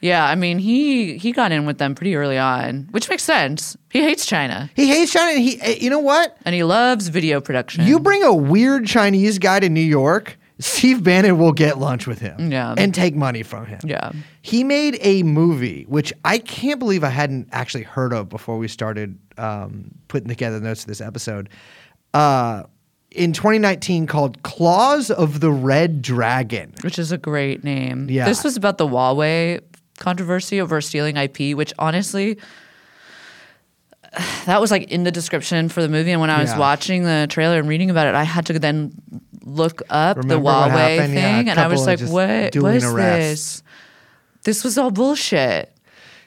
Yeah, I mean he he got in with them pretty early on, which makes sense. He hates China He hates China. And he, eh, you know what? and he loves video production. You bring a weird Chinese guy to New York, Steve Bannon will get lunch with him Yeah. and take money from him. Yeah. He made a movie, which I can't believe I hadn't actually heard of before we started um, putting together notes for this episode. Uh, in 2019, called Claws of the Red Dragon. which is a great name. Yeah. This was about the Huawei controversy over stealing IP, which honestly, [SIGHS] that was like in the description for the movie. And when I was Yeah. watching the trailer and reading about it, I had to then look up Remember the Huawei happened? Yeah, thing, and I was like, "What? is this? This was all bullshit."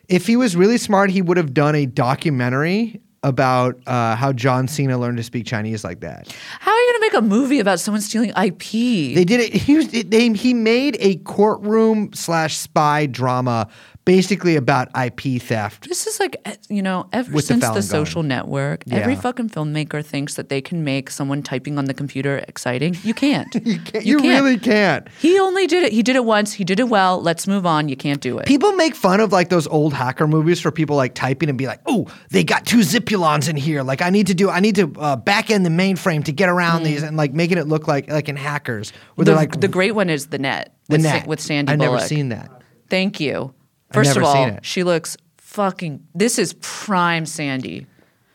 If he was really smart, he would have done a documentary about uh, how John Cena learned to speak Chinese like that. How are you going to make a movie about someone stealing IP? They did it. [LAUGHS] He was, they, he made a courtroom slash spy drama, basically about IP theft. This is like, you know, ever With the since the, social network, every fucking filmmaker thinks that they can make someone typing on the computer exciting. You can't. [LAUGHS] you Can't- You, really can't. He only did it. He did it once. He did it well. Let's move on. You can't do it. People make fun of like those old hacker movies for people like typing and be like, "Oh, they got two Zipulons in here. Like, I need to do, I need to uh, back end the mainframe to get around these, and like making it look like like in hackers where Mm. the, they're like the great one is the net. the with, Sa- net with Sandy I've Bullock. never seen that. Thank you. First of all, she looks fucking. This is prime Sandy.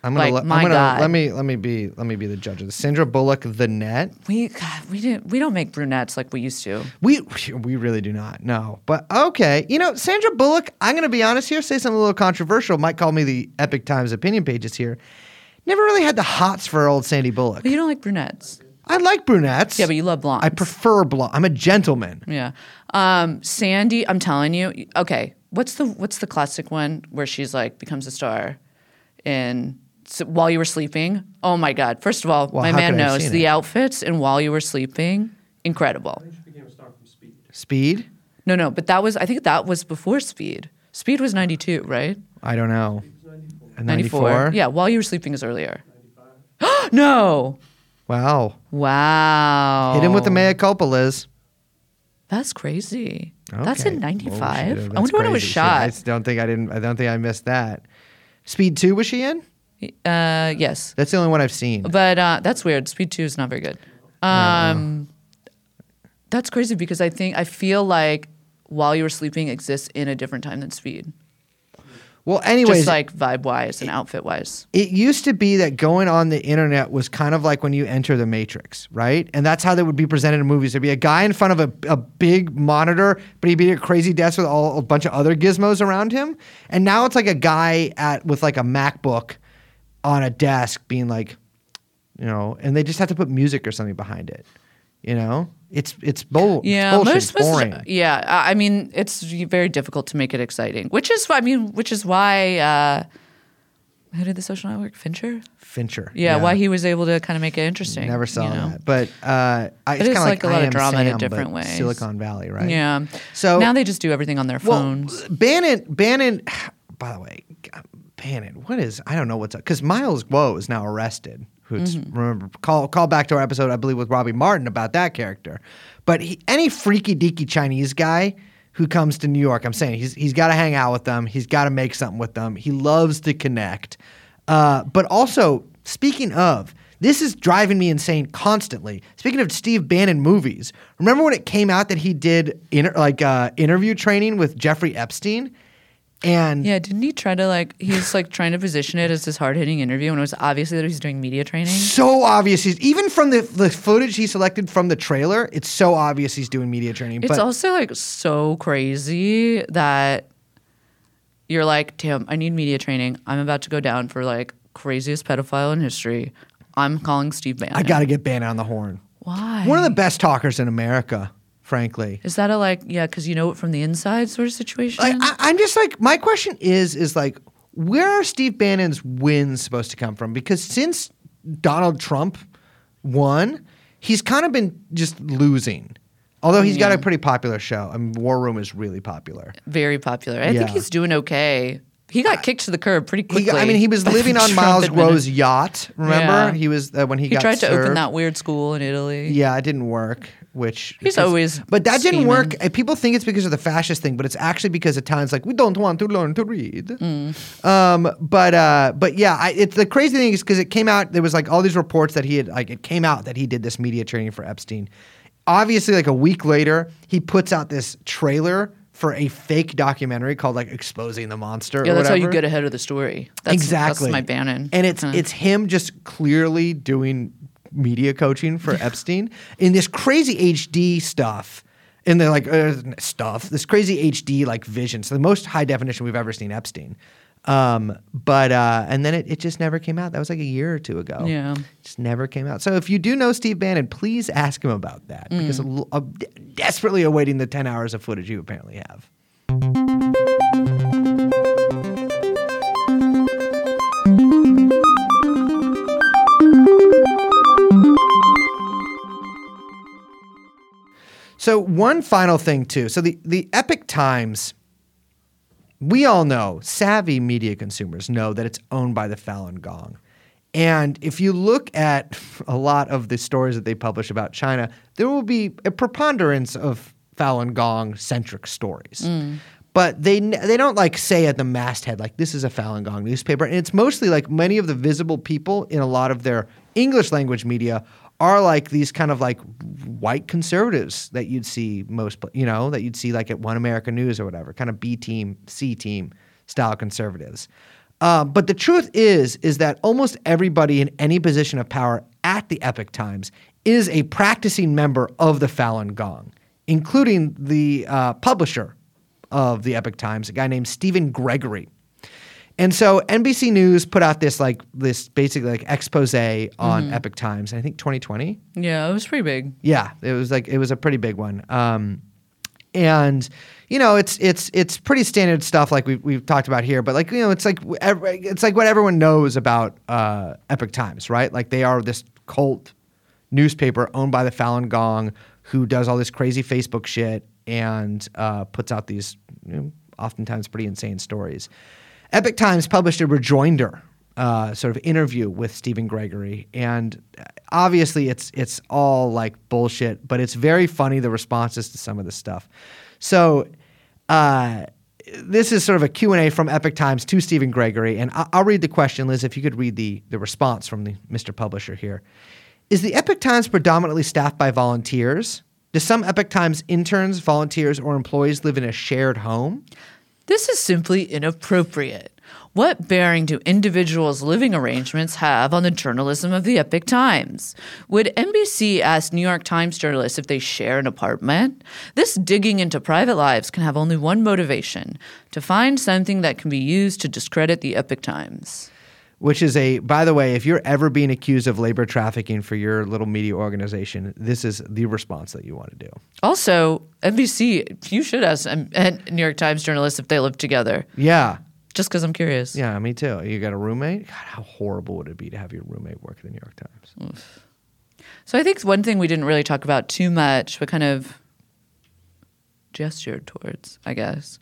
I'm gonna, Like, let, my I'm gonna let me let me be let me be the judge of this. Sandra Bullock, the net. We God, we didn't we don't make brunettes like we used to. We [LAUGHS] we really do not. No. But okay. You know, Sandra Bullock, I'm to be honest here, say something a little controversial. Might call me the Epoch Times opinion pages here. Never really had the hots for old Sandy Bullock. But you don't like brunettes. I like brunettes. Yeah, but you love blondes. I prefer blonde. I'm a gentleman. Yeah. Um, Sandy, I'm telling you. Okay, what's the what's the classic one where she's like becomes a star in so, while you were sleeping? Oh my God! First of all, Well, my man could I have knows the it? outfits and while you were sleeping, incredible. She became a star from Speed. Speed? No, no, but that was I think that was before Speed. Speed was 92, right? I don't know. 94. Yeah, while you were sleeping is earlier. [GASPS] no. Wow. Wow. Hit him with the mea culpa, Liz. That's crazy. That's Okay. in Oh, 95. shit, I wonder when it was. Shit, I shot. don't think I didn't. I don't think I missed that. Speed two was she in? Uh, yes. That's the only one I've seen. But uh, that's weird. Speed 2 is not very good. Um, That's crazy because I think, I feel like while you were sleeping exists in a different time than Speed. Well, anyways, Just like vibe wise and outfit wise. it used to be that going on the internet was kind of like when you enter the Matrix, right? And that's how they would be presented in movies. There'd be a guy in front of a, a big monitor, but he'd be at a crazy desk with all, a bunch of other gizmos around him. And now it's like a guy at with like a MacBook on a desk being like, you know, and they just have to put music or something behind it. You know, it's it's, bull, Yeah, it's bullshit. most- It's most- boring. yeah, I I mean, it's very difficult to make it exciting, which is, I mean, which is why, uh, who did the social network? Fincher? Fincher. Yeah, why he was able to kind of make it interesting. never saw you know? that, but uh, I, it's It is kind of like a lot of Am drama in a Sam, but different ways. Silicon Valley, right? Yeah. So- now they just do everything on their phones. Well, Bannon, Bannon. [SIGHS] By the way, Bannon. What is? I don't know what's up because Miles Guo is now arrested. Who's Mm-hmm. remember call call back to our episode I believe with Robbie Martin about that character. But he, any freaky deaky Chinese guy who comes to New York, I'm saying he's he's got to hang out with them. He's got to make something with them. He loves to connect. Uh, but also speaking of. This is driving me insane constantly. Speaking of Steve Bannon movies, remember when it came out that he did inter- like uh, interview training with Jeffrey Epstein? And Yeah, didn't he try to like? He's like trying to position it as this hard hitting interview, and it was obviously that he's doing media training. so obvious he's even from the, the footage he selected from the trailer, it's so obvious he's doing media training. It's but also like so crazy that you're like, damn, I need media training. I'm about to go down for like craziest pedophile in history. I'm calling Steve Bannon. I got to get Bannon on the horn. Why? One of the best talkers in America, frankly. Is that a like, yeah, because you know it from the inside sort of situation? Like, I, I'm just like, my question is, is like, where are Steve Bannon's wins supposed to come from? Because since Donald Trump won, he's kind of been just losing. Although he's got a pretty popular show. I mean, War Room is really popular. Very popular. I Yeah. think he's doing okay. He got kicked to the curb pretty quickly. got- I mean, he was [LAUGHS] living on Miles Guo's yacht. Remember, Yeah. he was uh, when he, He got tried to open that weird school in Italy. Yeah, it didn't work. Which He's because- always but that didn't work. People think it's because of the fascist thing, but it's actually because Italians like we don't want to learn to read. Mm. Um, but uh, but yeah, I, it's the crazy thing is because it came out. There was like all these reports that he had like it came out that he did this media training for Epstein. Obviously, like a week later, he puts out this trailer for a fake documentary called like "Exposing the Monster." Yeah, that's how you get ahead of the story. That's, exactly. That's my Bannon. And it's Huh. it's him just clearly doing media coaching for Epstein in this crazy HD stuff. In the like uh, stuff, this crazy HD like vision. So the most high definition we've ever seen Epstein. Um, but uh, and then it, it just never came out. That was like a year or two ago. Yeah. just never came out. So if you do know Steve Bannon, please ask him about that because Mm. I'm l- I'm desperately awaiting the ten hours of footage you apparently have. So one final thing too. So the the Epoch Times, we all know, savvy media consumers know that it's owned by the Falun Gong. And if you look at [LAUGHS] a lot of the stories that they publish about China, there will be a preponderance of Falun Gong centric stories. Mm. But they they don't like say at the masthead like this is a Falun Gong newspaper, and it's mostly like many of the visible people in a lot of their English language media are like these kind of like white conservatives that you'd see most, you know, that you'd see like at One America News or whatever, kind of B team, C team style conservatives. Um, but the truth is, is that almost everybody in any position of power at the Epoch Times is a practicing member of the Falun Gong, including the uh, publisher of the Epoch Times, a guy named Stephen Gregory. And so NBC News put out this like this basically like expose on Epoch Times, I think 2020. yeah, it was pretty big. Yeah, it was like it was a pretty big one. Um, and you know, it's it's it's pretty standard stuff like we've we've talked about here. But like you know, it's like it's like what everyone knows about uh, Epoch Times, right? Like they are this cult newspaper owned by the Falun Gong who does all this crazy Facebook shit and uh, puts out these you know, oftentimes pretty insane stories. Epoch Times published a rejoinder uh, sort of interview with Stephen Gregory, and obviously it's it's all like bullshit, but it's very funny the responses to some of the stuff. So. Uh, this is sort of a Q&A from Epoch Times to Stephen Gregory, and I- I'll read the question, Liz, if you could read the, the response from the Mr. Publisher here. Is the Epoch Times predominantly staffed by volunteers? Do some Epoch Times interns, volunteers, or employees live in a shared home? This is simply inappropriate. What bearing do individuals' living arrangements have on the journalism of the Epoch Times? Would NBC ask New York Times journalists if they share an apartment? This digging into private lives can have only one motivation to find something that can be used to discredit the Epoch Times. Which is a, by the way, if you're ever being accused of labor trafficking for your little media organization, this is the response that you want to do. Also, NBC, you should ask um, New York Times journalists if they live together, Yeah. just because I'm curious. Yeah, me too. You got a roommate? God, how horrible would it be to have your roommate work at the New York Times? So I think one thing we didn't really talk about too much, but kind of gestured towards, I guess,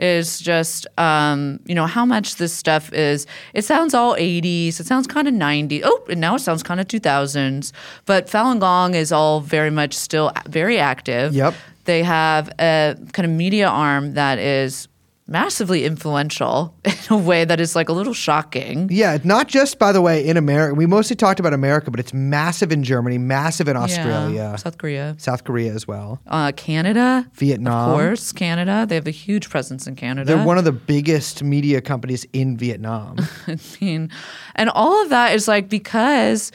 is just um, you know how much this stuff is. It sounds all 80s. It sounds kind of 90s. Oh, and now it sounds kind of 2000s. But Falun Gong is all very much still very active. Yep. They have a kind of media arm that is massively influential [LAUGHS] in a way that is like a little shocking. Yeah, not just by the way in America. We mostly talked about America, but it's massive in Germany, massive in Australia, Yeah. South Korea, South Korea as well. uh, Canada, Vietnam. of course, Canada. They have a huge presence in Canada. They're one of the biggest media companies in Vietnam. [LAUGHS] I mean, and all of that is like because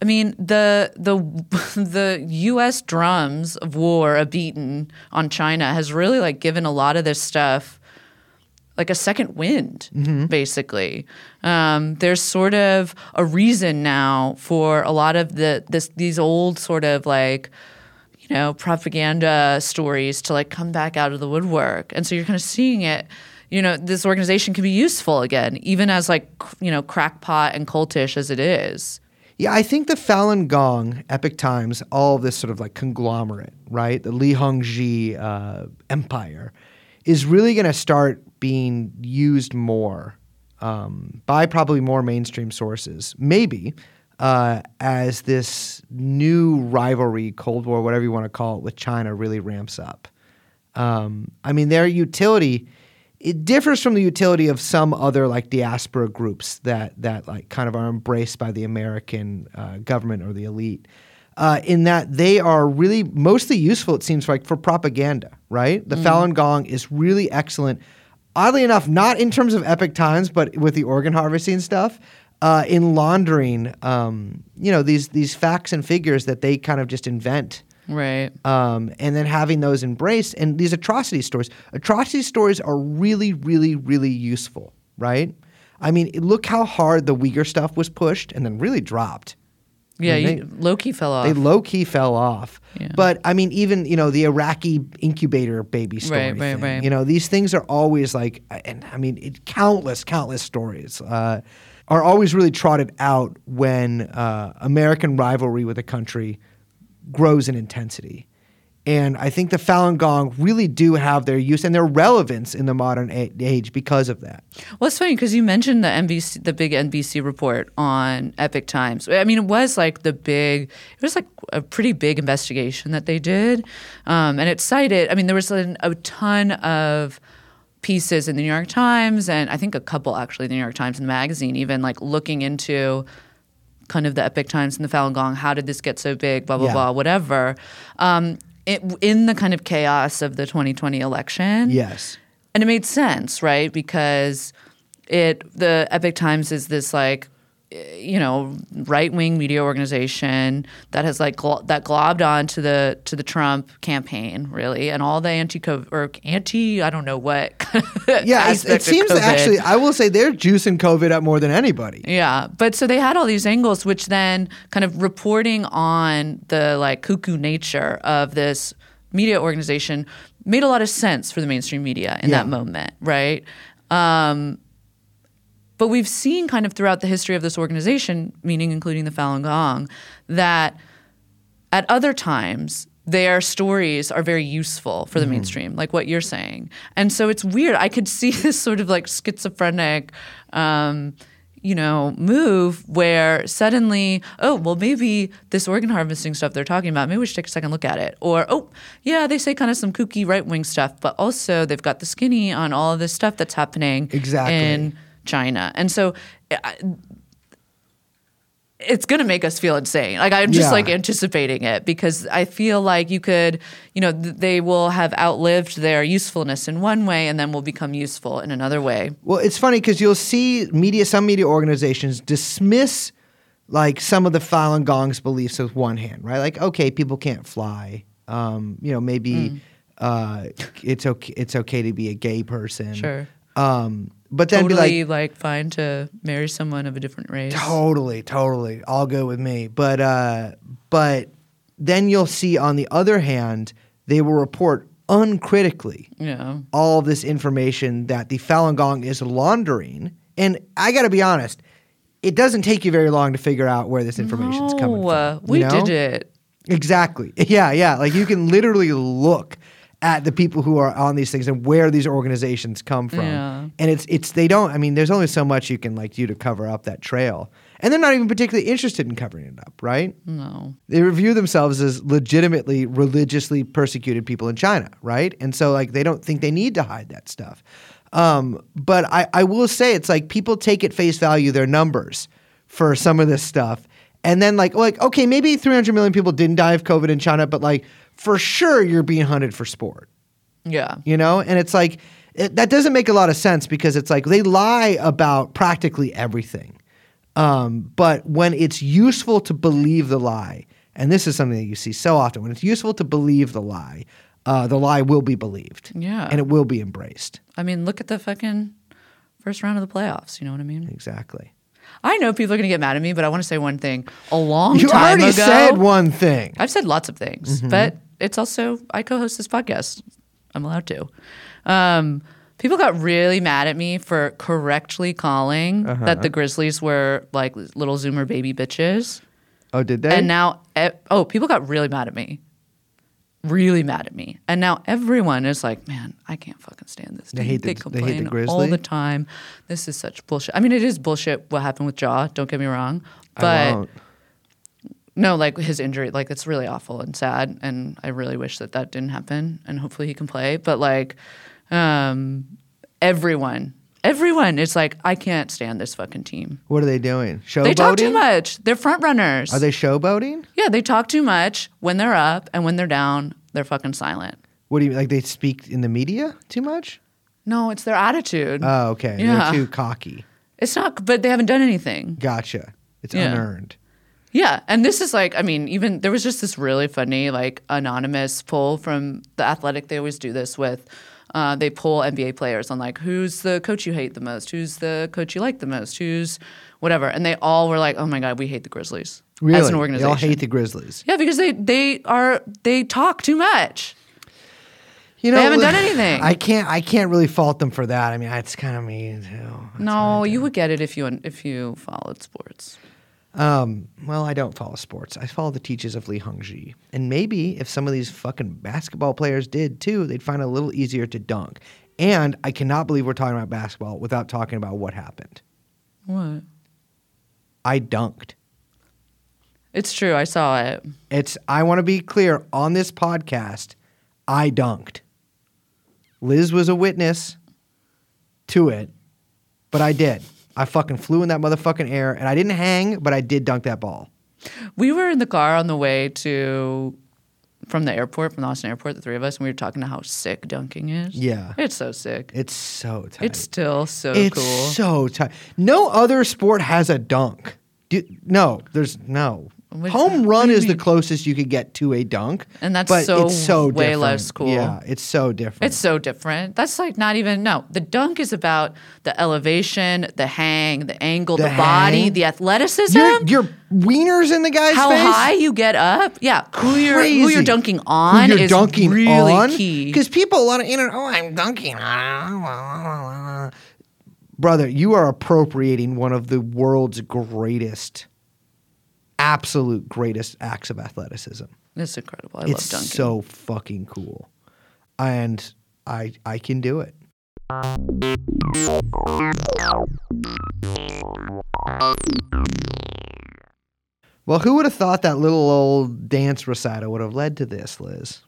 I mean the the [LAUGHS] the U.S. drums of war a beaten on China has really like given a lot of this stuff like a second wind, basically. Um, there's sort of a reason now for a lot of the this these old sort of like you know propaganda stories to like come back out of the woodwork, and so you're kind of seeing it. You know, this organization can be useful again, even as like you know crackpot and cultish as it is. Yeah, I think the Falun Gong, Epoch Times, all this sort of like conglomerate, right? The Li Hongzhi uh, empire is really going to start being used more um, by probably more mainstream sources, maybe uh, as this new rivalry, Cold War, whatever you want to call it, with China really ramps up. Um, I mean, their utility it differs from the utility of some other like diaspora groups that that like kind of are embraced by the American uh, government or the elite. Uh, in that they are really mostly useful, it seems like, for propaganda, right? The Falun Gong is really excellent. Oddly enough, not in terms of Epoch Times, but with the organ harvesting stuff, uh, in laundering, um, you know, these these facts and figures that they kind of just invent Right. um, and then having those embraced and these atrocity stories. Atrocity stories are really, really, really useful, right? I mean, look how hard the Uyghur stuff was pushed and then really dropped. Yeah, you, Loki fell off. They low key fell off. Yeah. But I mean, even you know the Iraqi incubator baby story Right, right, thing. right. You know these things are always like, and I mean, it, countless, countless stories uh, are always really trotted out when uh, American rivalry with a country grows in intensity. And I think the Falun Gong really do have their use and their relevance in the modern a- age because of that. Well, it's funny because you mentioned the NBC, the big NBC report on Epoch Times. I mean, it was like the big, it was like a pretty big investigation that they did, um, and it cited. I mean, there was an, a ton of pieces in the New York Times, and I think a couple actually in the New York Times and the magazine, even like looking into kind of the Epoch Times and the Falun Gong. How did this get so big? Blah blah Yeah. blah. Whatever. Um, it, in the kind of chaos of the 2020 election, Yes. and it made sense, right? Because it the Epoch Times is this like you know right wing media organization that has like glo- that globbed on to the to the Trump campaign really, and all the anti COVID or anti I don't know what. [LAUGHS] Yeah, it, it seems actually, I will say they're juicing COVID up more than anybody. Yeah, but so they had all these angles, which then kind of reporting on the like cuckoo nature of this media organization made a lot of sense for the mainstream media in Yeah. that moment, right? Um, but we've seen kind of throughout the history of this organization, meaning including the Falun Gong, that at other times their stories are very useful for the mainstream, like what you're saying. And so it's weird. I could see [LAUGHS] this sort of like schizophrenic, um, you know, move where suddenly, oh, well, maybe this organ harvesting stuff they're talking about, maybe we should take a second look at it. Or, oh, yeah, they say kind of some kooky right wing stuff, but also they've got the skinny on all of this stuff that's happening Exactly. in China. And so I, it's going to make us feel insane. Like I'm just Yeah. like anticipating it because I feel like you could, you know, th- they will have outlived their usefulness in one way and then will become useful in another way. Well, it's funny because you'll see media, some media organizations dismiss like some of the Falun Gong's beliefs with one hand, right? Like, okay, people can't fly. Um, you know, maybe Mm. uh, it's okay. It's okay to be a gay person. Sure. Um, but then totally be like, like, fine to marry someone of a different race. Totally, totally. All good with me. But uh but then you'll see on the other hand, they will report uncritically Yeah. all this information that the Falun Gong is laundering. And I got to be honest, it doesn't take you very long to figure out where this information is coming No, uh, from. we know? did it. Exactly. [LAUGHS] Yeah, yeah. Like you can literally look at the people who are on these things and where these organizations come from. Yeah. And it's it's they don't I mean there's only so much you can like do to cover up that trail. And they're not even particularly interested in covering it up, right? No. They review themselves as legitimately religiously persecuted people in China, right? And so like they don't think they need to hide that stuff. Um, but I, I will say it's like people take at face value their numbers for some of this stuff. And then like like okay, maybe 300 million people didn't die of COVID in China, but like for sure you're being hunted for sport Yeah. you know and it's like it, that doesn't make a lot of sense because it's like they lie about practically everything um, but when it's useful to believe the lie and this is something that you see so often when it's useful to believe the lie uh, the lie will be believed Yeah. and it will be embraced I mean, look at the fucking first round of the playoffs. You know what I mean? exactly I know people are going to get mad at me, but I want to say one thing. A long you time already said one thing I've said lots of things, Mm-hmm. but it's also I co-host this podcast. I'm allowed to. Um, people got really mad at me for correctly calling Uh-huh. that the Grizzlies were like little Zoomer baby bitches, oh did they and now e- oh, people got really mad at me, really mad at me, and now everyone is like, man, I can't fucking stand this. They hate the- they they complain hate the all the time. This is such bullshit. I mean, it is bullshit what happened with Ja. Don't get me wrong, but. No, like his injury, like it's really awful and sad, and I really wish that that didn't happen, and hopefully he can play. But like, um, everyone, everyone is like, I can't stand this fucking team. what are they doing showboating They talk too much. They're front runners. are they showboating Yeah, they talk too much when they're up, and when they're down, they're fucking silent. what do you mean like they speak in the media too much No, it's their attitude. oh okay Yeah. they're too cocky it's not, but they haven't done anything. Gotcha. It's Yeah. unearned. Yeah, and this is like, I mean, even there was just this really funny, like, anonymous poll from the Athletic. They always do this with. Uh, they poll NBA players on like who's the coach you hate the most, who's the coach you like the most, who's whatever, and they all were like, "Oh my god, we hate the Grizzlies Really? as an organization, They all hate the Grizzlies. yeah, because they they are they talk too much. You know, They haven't done anything. I can't. I can't really fault them for that. I mean, it's kind of me too. That's no, you would get it if you if you followed sports. Um. Well, I don't follow sports. I follow the teachings of Li Hongzhi. And maybe if some of these fucking basketball players did too, they'd find it a little easier to dunk. And I cannot believe we're talking about basketball without talking about what happened. What? I dunked. It's true. I saw it. It's I want to be clear on this podcast, I dunked. Liz was a witness to it, but I did. I fucking flew in that motherfucking air and I didn't hang, but I did dunk that ball. We were in the car on the way to from the airport, from the Austin airport, the three of us, and we were talking to how sick dunking is. Yeah. It's so sick. It's so tight. It's still so it's cool. so tight. No other sport has a dunk. Do, no, there's no. Home what run is the closest you could get to a dunk. And that's but so it's so way different. less cool. Yeah, it's so different. It's so different. That's like not even no. The dunk is about the elevation, the hang, the angle, The the, body, the athleticism. your, your wieners in the guy's how face. high you get up. Yeah, who you're who you're dunking on you're is dunking really on? key. Because people, a lot of internet, oh, I'm dunking on. Brother, you are appropriating one of the world's greatest, absolute greatest acts of athleticism. It's incredible. I it's love dunking. so fucking cool, and I I can do it. Well, who would have thought that little old dance recital would have led to this, Liz?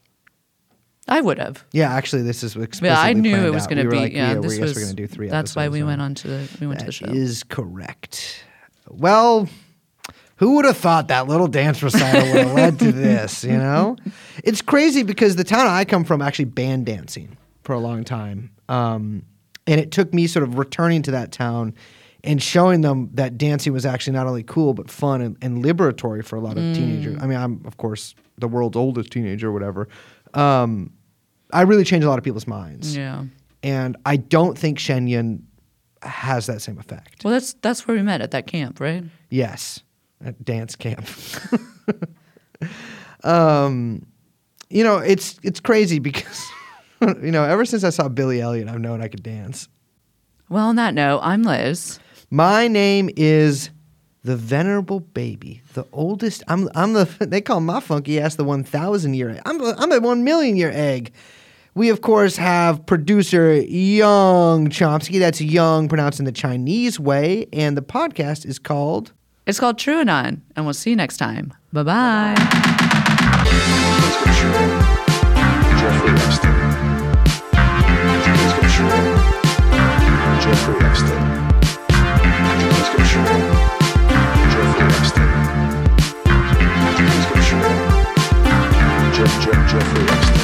I would have. Yeah, actually, this is explicitly Yeah, I knew planned it was out. going to We were be. like, yeah, we this yes, was. we're going to do three. That's why we went on. on to the we went to the show. That is correct. Well, who would have thought that little dance recital would have led to [LAUGHS] this? You know, it's crazy because the town I come from actually banned dancing for a long time, um, and it took me sort of returning to that town and showing them that dancing was actually not only cool but fun and, and liberatory for a lot of teenagers. I mean, I'm of course the world's oldest teenager, or whatever. Um, I really changed a lot of people's minds, yeah. and I don't think Shen Yun has that same effect. Well, that's that's where we met at that camp, right? Yes, at dance camp. [LAUGHS] um, you know, it's it's crazy because [LAUGHS] you know, ever since I saw Billy Elliot, I've known I could dance. Well, on that note, I'm Liz. My name is the venerable baby, the oldest. I'm I'm the [LAUGHS] they call my funky ass the one thousand year. Egg. I'm the, I'm the one million year egg. We of course have producer Young Chomsky. That's Young pronounced in the Chinese way, and the podcast is called. It's called TrueAnon, and we'll see you next time. Bye bye. Jeffrey Epstein. Jeff, Jeff, Jeffrey Epstein.